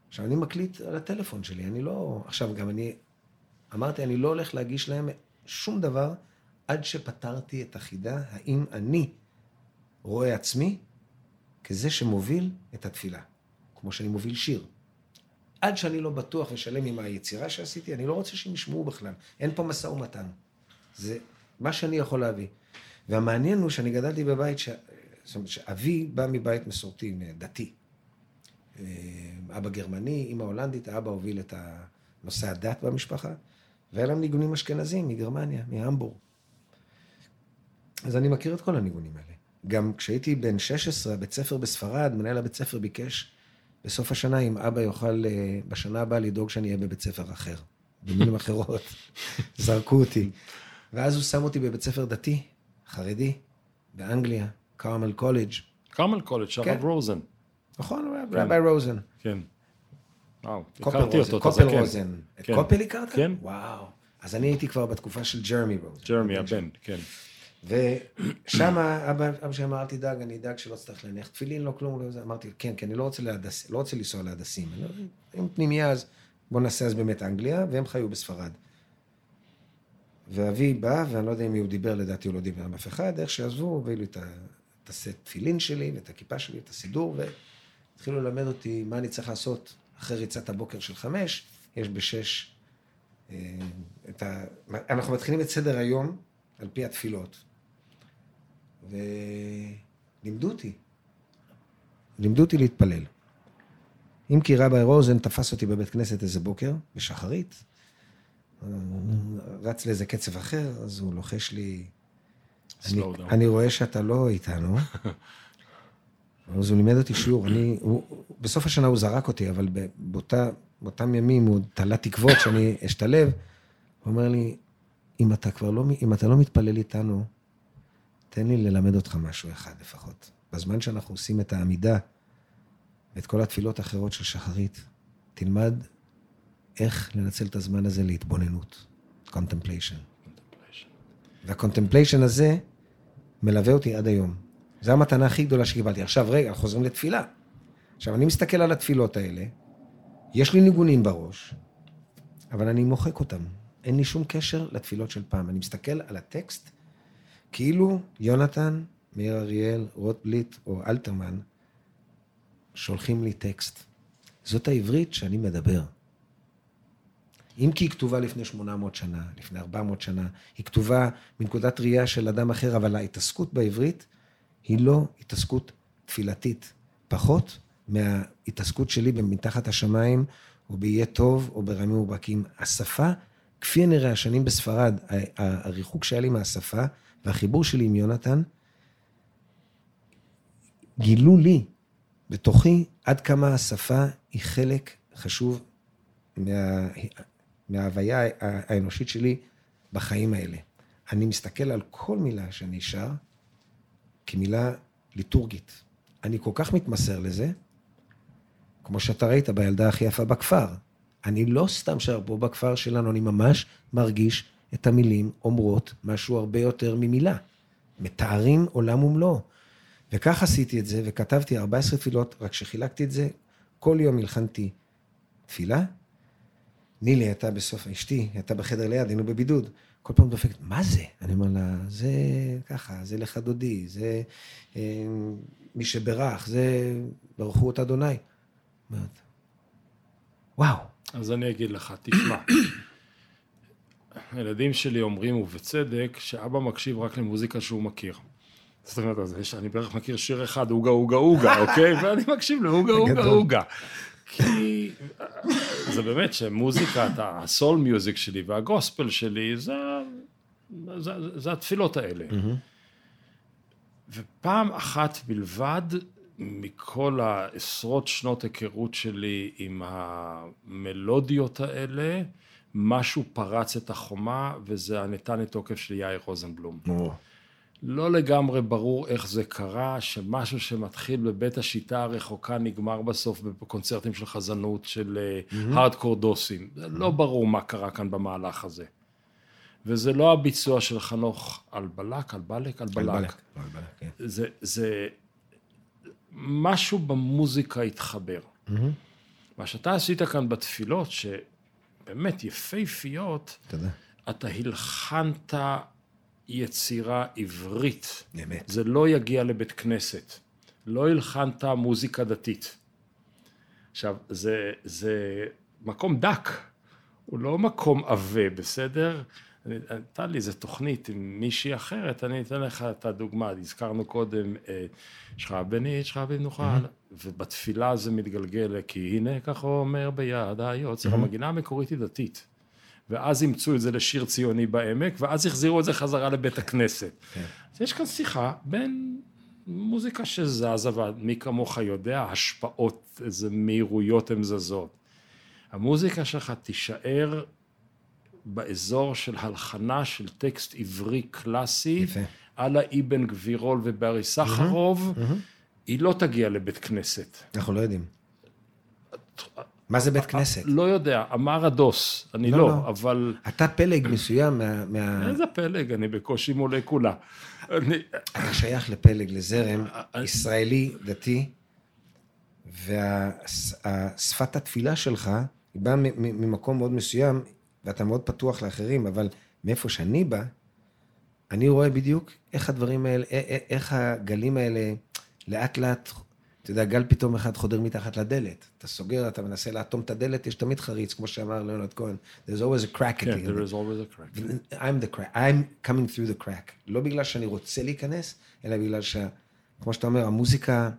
עכשיו, אני מקליט על הטלפון שלי, אני לא... עכשיו, גם אני אמרתי, אני לא הולך להגיש להם שום דבר עד שפתרתי את החידה, האם אני רואה עצמי כזה שמוביל את התפילה, כמו שאני מוביל שיר. עד שאני לא בטוח ושלם עם היצירה שעשיתי, אני לא רוצה שהם ישמעו בכלל. אין פה משא ומתן. זה מה שאני יכול להביא. והמעניין הוא שאני גדלתי בבית, ש... זאת אומרת, שאבי בא מבית מסורתי, דתי. אה, אבא גרמני, אמא הולנדית, האבא הוביל את נושא הדת במשפחה, והיה להם ניגונים אשכנזים מגרמניה, מהמבורג. אז אני מכיר את כל הניגונים האלה. גם כשהייתי בן 16, בית ספר בספרד, מנהל הבית ספר ביקש בסוף השנה אם אבא יוכל אה, בשנה הבאה לדאוג שאני אהיה בבית ספר אחר. במילים אחרות, זרקו אותי. ואז הוא שם אותי בבית ספר דתי, חרדי, באנגליה, קרמל קולג'. קרמל קולג', של הרב רוזן. נכון, רבי רוזן. כן. וואו, הכרתי אותו, קופל רוזן. את כן. קופל הכרת? כן. וואו. אז אני הייתי כבר בתקופה של ג'רמי רוזן. ג'רמי הבן, כן. ושם אבא, אבא שלי אמר, אל תדאג, אני אדאג שלא תצטרך להניח תפילין, לא כלום, לא זה. אמרתי, כן, כי אני לא רוצה, להדסים, לא רוצה לנסוע להדסים. אם פנימייה, אז בוא נעשה אז באמת אנגליה, והם חיו בספרד. ואבי בא, ואני לא יודע אם הוא דיבר, לדעתי הוא לא דיבר עם אף אחד, איך שעזבו, הביאו לי את הסט תפילין שלי, ואת הכיפה שלי, את הסידור, והתחילו ללמד אותי מה אני צריך לעשות אחרי ריצת הבוקר של חמש, יש בשש אה, את ה... אנחנו מתחילים את סדר היום על פי התפילות. ולימדו אותי. לימדו אותי להתפלל. אם כי רבי רוזן תפס אותי בבית כנסת איזה בוקר, בשחרית, רץ לאיזה קצב אחר, אז הוא לוחש לי, אני, אני רואה שאתה לא איתנו. אז הוא לימד אותי שיעור, אני, הוא, בסוף השנה הוא זרק אותי, אבל באותה, באותם ימים הוא תלה תקוות שאני אשתלב, הוא אומר לי, אם אתה כבר לא, אם אתה לא מתפלל איתנו, תן לי ללמד אותך משהו אחד לפחות. בזמן שאנחנו עושים את העמידה ואת כל התפילות האחרות של שחרית, תלמד איך לנצל את הזמן הזה להתבוננות, contemplation. וה-contemplation הזה מלווה אותי עד היום. זו המתנה הכי גדולה שקיבלתי. עכשיו, רגע, חוזרים לתפילה. עכשיו, אני מסתכל על התפילות האלה, יש לי ניגונים בראש, אבל אני מוחק אותם. אין לי שום קשר לתפילות של פעם. אני מסתכל על הטקסט, כאילו יונתן, מאיר אריאל, רוטבליט או אלתרמן, שולחים לי טקסט. זאת העברית שאני מדבר. אם כי היא כתובה לפני 800 שנה, לפני 400 שנה, היא כתובה מנקודת ראייה של אדם אחר, אבל ההתעסקות בעברית היא לא התעסקות תפילתית, פחות מההתעסקות שלי במתחת השמיים, או ב"יהיה טוב", או ברמים וברקים. השפה, כפי הנראה, השנים בספרד, הריחוק שהיה לי מהשפה, והחיבור שלי עם יונתן, גילו לי, בתוכי, עד כמה השפה היא חלק חשוב מה, מההוויה האנושית שלי בחיים האלה. אני מסתכל על כל מילה שאני שר כמילה ליטורגית. אני כל כך מתמסר לזה, כמו שאתה ראית בילדה הכי יפה בכפר. אני לא סתם שר פה בכפר שלנו, אני ממש מרגיש את המילים אומרות משהו הרבה יותר ממילה. מתארים עולם ומלואו. וכך עשיתי את זה, וכתבתי 14 תפילות, רק שחילקתי את זה, כל יום הלחנתי תפילה, נילי הייתה בסוף, אשתי, הייתה בחדר ליד, היינו בבידוד. כל פעם דופקת, מה זה? אני אומר לה, זה ככה, זה לך דודי, זה אה, מי שברך, זה ברכו את אדוני. אומרת, וואו. אז אני אגיד לך, תשמע, הילדים שלי אומרים, ובצדק, שאבא מקשיב רק למוזיקה שהוא מכיר. זאת אומרת, אני בערך מכיר שיר אחד, אוגה אוגה אוגה, אוקיי? ואני מקשיב לאוגה אוגה אוגה. כי זה באמת שמוזיקת הסול מיוזיק שלי והגוספל שלי זה, זה, זה התפילות האלה. Mm-hmm. ופעם אחת בלבד מכל העשרות שנות היכרות שלי עם המלודיות האלה, משהו פרץ את החומה וזה הנתן את תוקף של יאיר רוזנבלום. Oh. לא לגמרי ברור איך זה קרה, שמשהו שמתחיל בבית השיטה הרחוקה נגמר בסוף בקונצרטים של חזנות של הארדקור mm-hmm. דוסים. Mm-hmm. לא ברור מה קרה כאן במהלך הזה. וזה לא הביצוע של חנוך אלבלק, אלבלק, אלבלק. כן. זה, זה משהו במוזיקה התחבר. Mm-hmm. מה שאתה עשית כאן בתפילות, שבאמת יפהפיות, תודה. אתה הלחנת יצירה עברית. אמת. זה לא יגיע לבית כנסת. לא הלחנת מוזיקה דתית. עכשיו, זה, זה מקום דק, הוא לא מקום עבה, בסדר? הייתה לי איזה תוכנית עם מישהי אחרת, אני אתן לך את הדוגמה, הזכרנו קודם, אה, שכב בנית, שכב במנוחה, ובתפילה זה מתגלגל, כי הנה ככה אומר ביד היוצר, המגינה המקורית היא דתית. ואז אימצו את זה לשיר ציוני בעמק, ואז החזירו את זה חזרה לבית הכנסת. כן. אז יש כאן שיחה בין מוזיקה שזזה, ומי כמוך יודע, השפעות, איזה מהירויות הן זזות. המוזיקה שלך תישאר באזור של הלחנה של טקסט עברי קלאסי, יפה. על האבן גבירול וברי סחרוב, היא לא תגיע לבית כנסת. אנחנו לא יודעים. מה זה בית כנסת? לא יודע, אמר הדוס, אני לא, לא, לא. אבל אתה פלג מסוים מה... מה... איזה פלג, אני בקושי מולקולה. אני, אתה שייך לפלג, לזרם ישראלי, דתי, ושפת התפילה שלך, היא באה ממקום מאוד מסוים, ואתה מאוד פתוח לאחרים, אבל מאיפה שאני בא, אני רואה בדיוק איך הדברים האלה, א- א- איך הגלים האלה לאט לאט, אתה יודע, גל פתאום אחד חודר מתחת לדלת. אתה סוגר, אתה מנסה לאטום את הדלת, יש תמיד חריץ, כמו שאמר ליאונרד כהן, there's always a crack כן, in there it. is always a crack. I'm the crack, I'm coming through the crack. לא בגלל שאני רוצה להיכנס, אלא בגלל ש... כמו שאתה אומר, המוזיקה,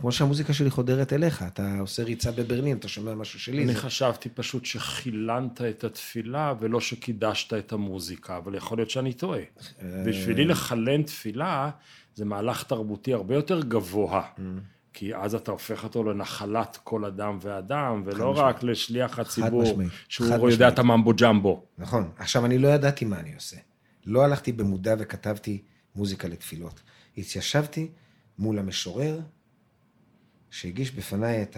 כמו שהמוזיקה שלי חודרת אליך, אתה עושה ריצה בברלין, אתה שומע משהו שלי. אני זה- חשבתי פשוט שחילנת את התפילה ולא שקידשת את המוזיקה, אבל יכול להיות שאני טועה. אה, בשבילי לחלן תפילה זה מהלך תרבותי הרבה יותר גבוה. כי אז אתה הופך אותו לנחלת כל אדם ואדם, ולא. רק לשליח הציבור, משמעית. שהוא חד יודע משמעית. את הממבו ג'מבו. נכון. עכשיו, אני לא ידעתי מה אני עושה. לא הלכתי במודע וכתבתי מוזיקה לתפילות. התיישבתי מול המשורר, שהגיש בפניי את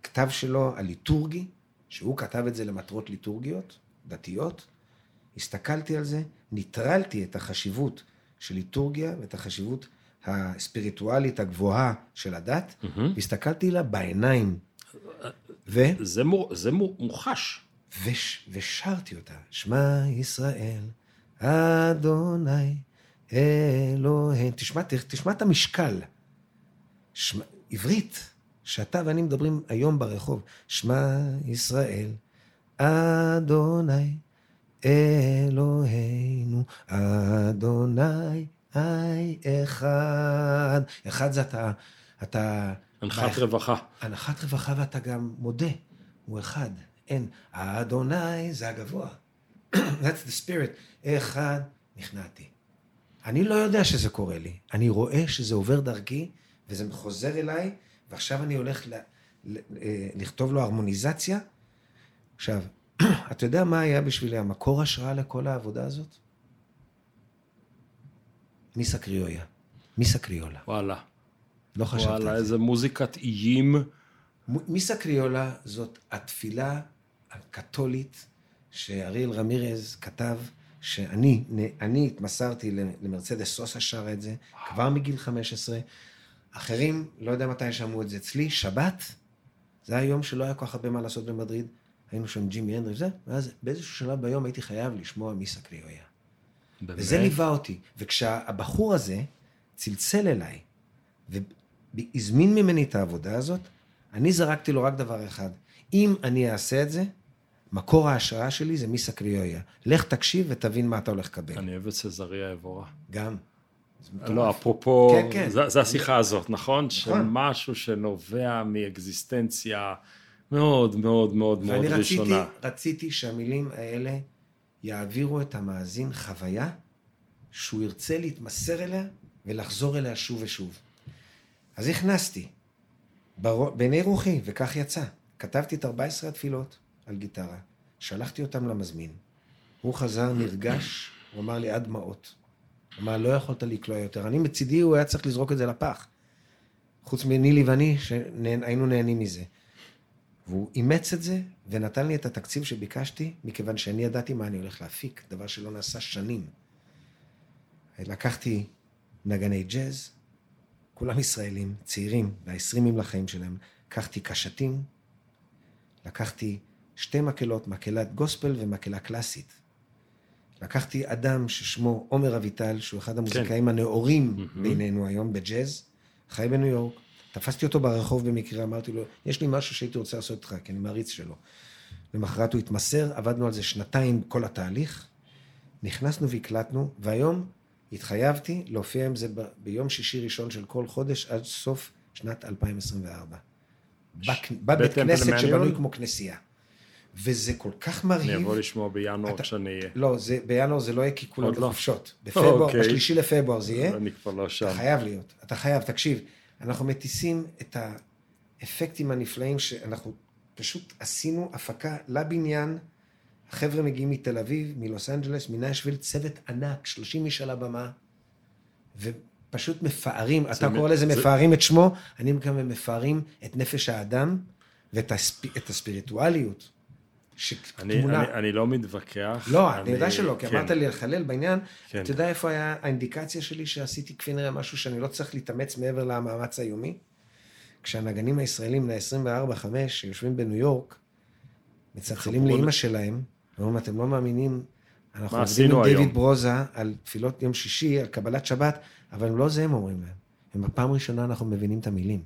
הכתב שלו הליטורגי, שהוא כתב את זה למטרות ליטורגיות, דתיות. הסתכלתי על זה, ניטרלתי את החשיבות של ליטורגיה ואת החשיבות הספיריטואלית הגבוהה של הדת, והסתכלתי לה בעיניים. ו... זה, מור, זה מור, מוחש. וש, ושרתי אותה, שמע ישראל, אדוני אלוהים. תשמע, תשמע את המשקל. שמע, עברית, שאתה ואני מדברים היום ברחוב. שמע ישראל, אדוני אלוהינו, אדוני היי אחד. אחד זה אתה, אתה... אנחת רווחה. הנחת רווחה ואתה גם מודה, הוא אחד, אין. האדוני זה הגבוה. That's the spirit. אחד, נכנעתי. אני לא יודע שזה קורה לי, אני רואה שזה עובר דרכי, וזה חוזר אליי, ועכשיו אני הולך ל, ל, אה, לכתוב לו הרמוניזציה. עכשיו, אתה יודע מה היה בשבילי המקור השראה לכל העבודה הזאת? מיסה קריאויה. מיסה קריולה. וואלה. לא חשבתי וואלה, על זה. איזה מוזיקת איים. מיסה קריולה זאת התפילה הקתולית שאריאל רמירז כתב, שאני אני התמסרתי למרצדס סוסה שרה את זה, כבר מגיל 15. אחרים, לא יודע מתי שמעו את זה אצלי, שבת, זה היה יום שלא היה כל כך הרבה מה לעשות במדריד, היינו שם ג'ימי הנדרי וזה, ואז באיזשהו שלב ביום הייתי חייב לשמוע מיסה קריאויה. וזה באמת? ליווה אותי. וכשהבחור הזה צלצל אליי והזמין ממני את העבודה הזאת, אני זרקתי לו רק דבר אחד, אם אני אעשה את זה, מקור ההשראה שלי זה מיסה קריאויה. לך תקשיב ותבין מה אתה הולך לקבל. אני אוהב את סזריה אבורה. גם. לא, אפרופו, כן, כן. זה, זה השיחה הזאת, נכון? שמשהו שנובע מאקזיסטנציה מאוד מאוד מאוד מאוד ואני רציתי, ראשונה. רציתי שהמילים האלה יעבירו את המאזין חוויה שהוא ירצה להתמסר אליה ולחזור אליה שוב ושוב. אז הכנסתי. בעיני רוחי, וכך יצא. כתבתי את 14 התפילות על גיטרה, שלחתי אותם למזמין. הוא חזר נרגש, הוא אמר לי עד דמעות. אמר, לא יכולת לקלוע יותר. אני מצידי, הוא היה צריך לזרוק את זה לפח. חוץ מנילי ואני, שהיינו נהנים מזה. והוא אימץ את זה, ונתן לי את התקציב שביקשתי, מכיוון שאני ידעתי מה אני הולך להפיק, דבר שלא נעשה שנים. לקחתי נגני ג'אז, כולם ישראלים, צעירים, והעשרימים לחיים שלהם. לקחתי קשתים, לקחתי שתי מקהלות, מקהלת גוספל ומקהלה קלאסית. לקחתי אדם ששמו עומר אביטל, שהוא אחד המוזיקאים הנאורים בינינו היום בג'אז, חי בניו יורק. תפסתי אותו ברחוב במקרה, אמרתי לו, יש לי משהו שהייתי רוצה לעשות איתך, כי אני מעריץ שלו. למחרת הוא התמסר, עבדנו על זה שנתיים, כל התהליך, נכנסנו והקלטנו, והיום התחייבתי להופיע עם זה ב- ביום שישי ראשון של כל חודש עד סוף שנת 2024. בק- בבית כנסת? שבנוי כמו כנסייה. וזה כל כך אני מרהיב. אבוא לשמוע בינואר אתה- כשאני אהיה. לא, זה, בינואר זה לא יהיה כי כולם עוד לא. בחופשות. בפברואר, אוקיי. בשלישי לפברואר זה יהיה. אני כבר לא שם. אתה חייב להיות, אתה חייב, תקשיב, אנחנו מטיסים את האפקטים הנפלאים שאנחנו פשוט עשינו הפקה לבניין, החבר'ה מגיעים מתל אביב, מלוס אנג'לס, מנשוויל, צוות ענק, 30 איש על הבמה, ופשוט מפארים, אתה מ- קורא לזה זה- מפארים את שמו, אני מקווה מפארים את נפש האדם ואת הספ... הספיריטואליות. אני, שתמונה... אני, אני לא מתווכח. לא, אני יודע שלא, כי כן. אמרת לי לחלל בעניין, כן. אתה יודע איפה היה האינדיקציה שלי שעשיתי כפי נראה משהו שאני לא צריך להתאמץ מעבר למאמץ היומי? כשהנגנים הישראלים בני 24-5 שיושבים בניו יורק, מצלצלים לאימא שלהם, ואומרים, אתם לא מאמינים, אנחנו עובדים עם דיוויד היום?" ברוזה על תפילות יום שישי, על קבלת שבת, אבל לא זה הם אומרים להם. הם בפעם הראשונה אנחנו מבינים את המילים.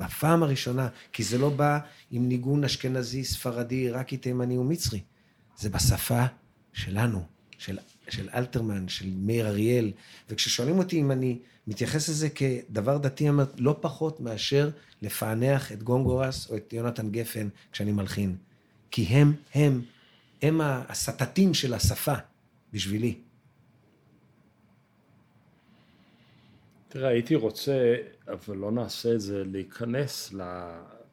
בפעם הראשונה, כי זה לא בא עם ניגון אשכנזי, ספרדי, עיראקי, תימני ומצרי. זה בשפה שלנו, של, של אלתרמן, של מאיר אריאל. וכששואלים אותי אם אני מתייחס לזה כדבר דתי, אני אומר, לא פחות מאשר לפענח את גונגורס או את יונתן גפן כשאני מלחין. כי הם, הם, הם הסטטים של השפה בשבילי. תראה, הייתי רוצה, אבל לא נעשה את זה, להיכנס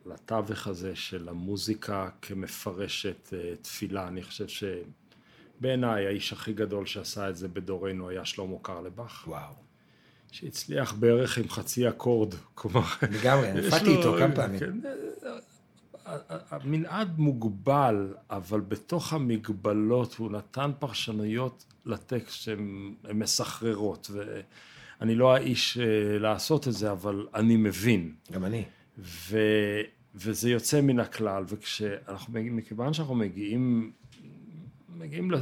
לתווך הזה של המוזיקה כמפרשת אה, תפילה. אני חושב שבעיניי האיש הכי גדול שעשה את זה בדורנו היה שלמה קרלבך, וואו. שהצליח בערך עם חצי אקורד. כלומר, לגמרי, לו- איתו כמה פעמים. כן, המנעד מוגבל, אבל בתוך המגבלות הוא נתן פרשנויות לטקסט שהן הן מסחררות. ואני לא האיש אה, לעשות את זה, אבל אני מבין. גם אני. ו, וזה יוצא מן הכלל, וכשאנחנו מכיוון שאנחנו מגיעים, מגיעים ל-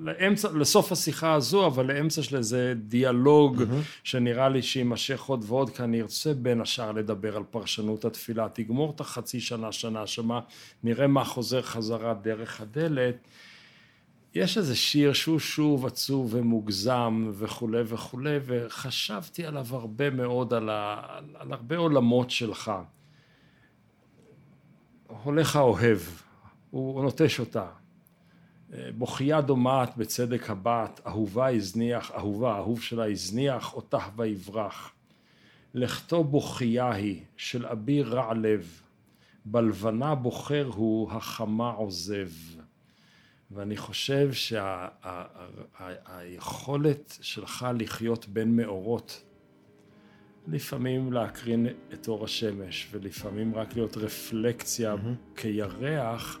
לאמצע, לסוף השיחה הזו, אבל לאמצע של איזה דיאלוג שנראה לי שיימשך עוד ועוד, כי אני ארצה בין השאר לדבר על פרשנות התפילה. תגמור את החצי שנה, שנה, שמה, נראה מה חוזר חזרה דרך הדלת. יש איזה שיר שהוא שוב עצוב ומוגזם וכולי וכולי, וחשבתי עליו הרבה מאוד, על, ה, על הרבה עולמות שלך. הולך האוהב, הוא נוטש אותה. בוכייה דומעת בצדק הבת, אהובה הזניח, אהובה, אהוב שלה הזניח, אותה ויברח. לכתו בוכייה היא, של אביר רע לב, בלבנה בוחר הוא, החמה עוזב. ואני חושב שהיכולת שלך לחיות בין מאורות, לפעמים להקרין את אור השמש, ולפעמים רק להיות רפלקציה mm-hmm. כירח,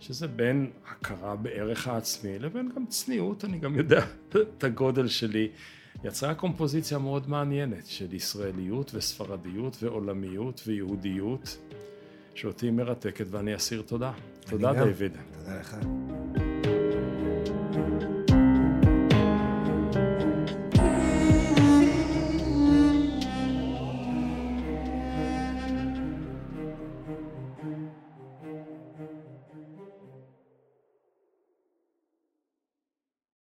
שזה בין הכרה בערך העצמי לבין גם צניעות, אני גם יודע את הגודל שלי. יצרה קומפוזיציה מאוד מעניינת של ישראליות וספרדיות ועולמיות ויהודיות, שאותי מרתקת ואני אסיר תודה. תודה. דיוויד. Bergen.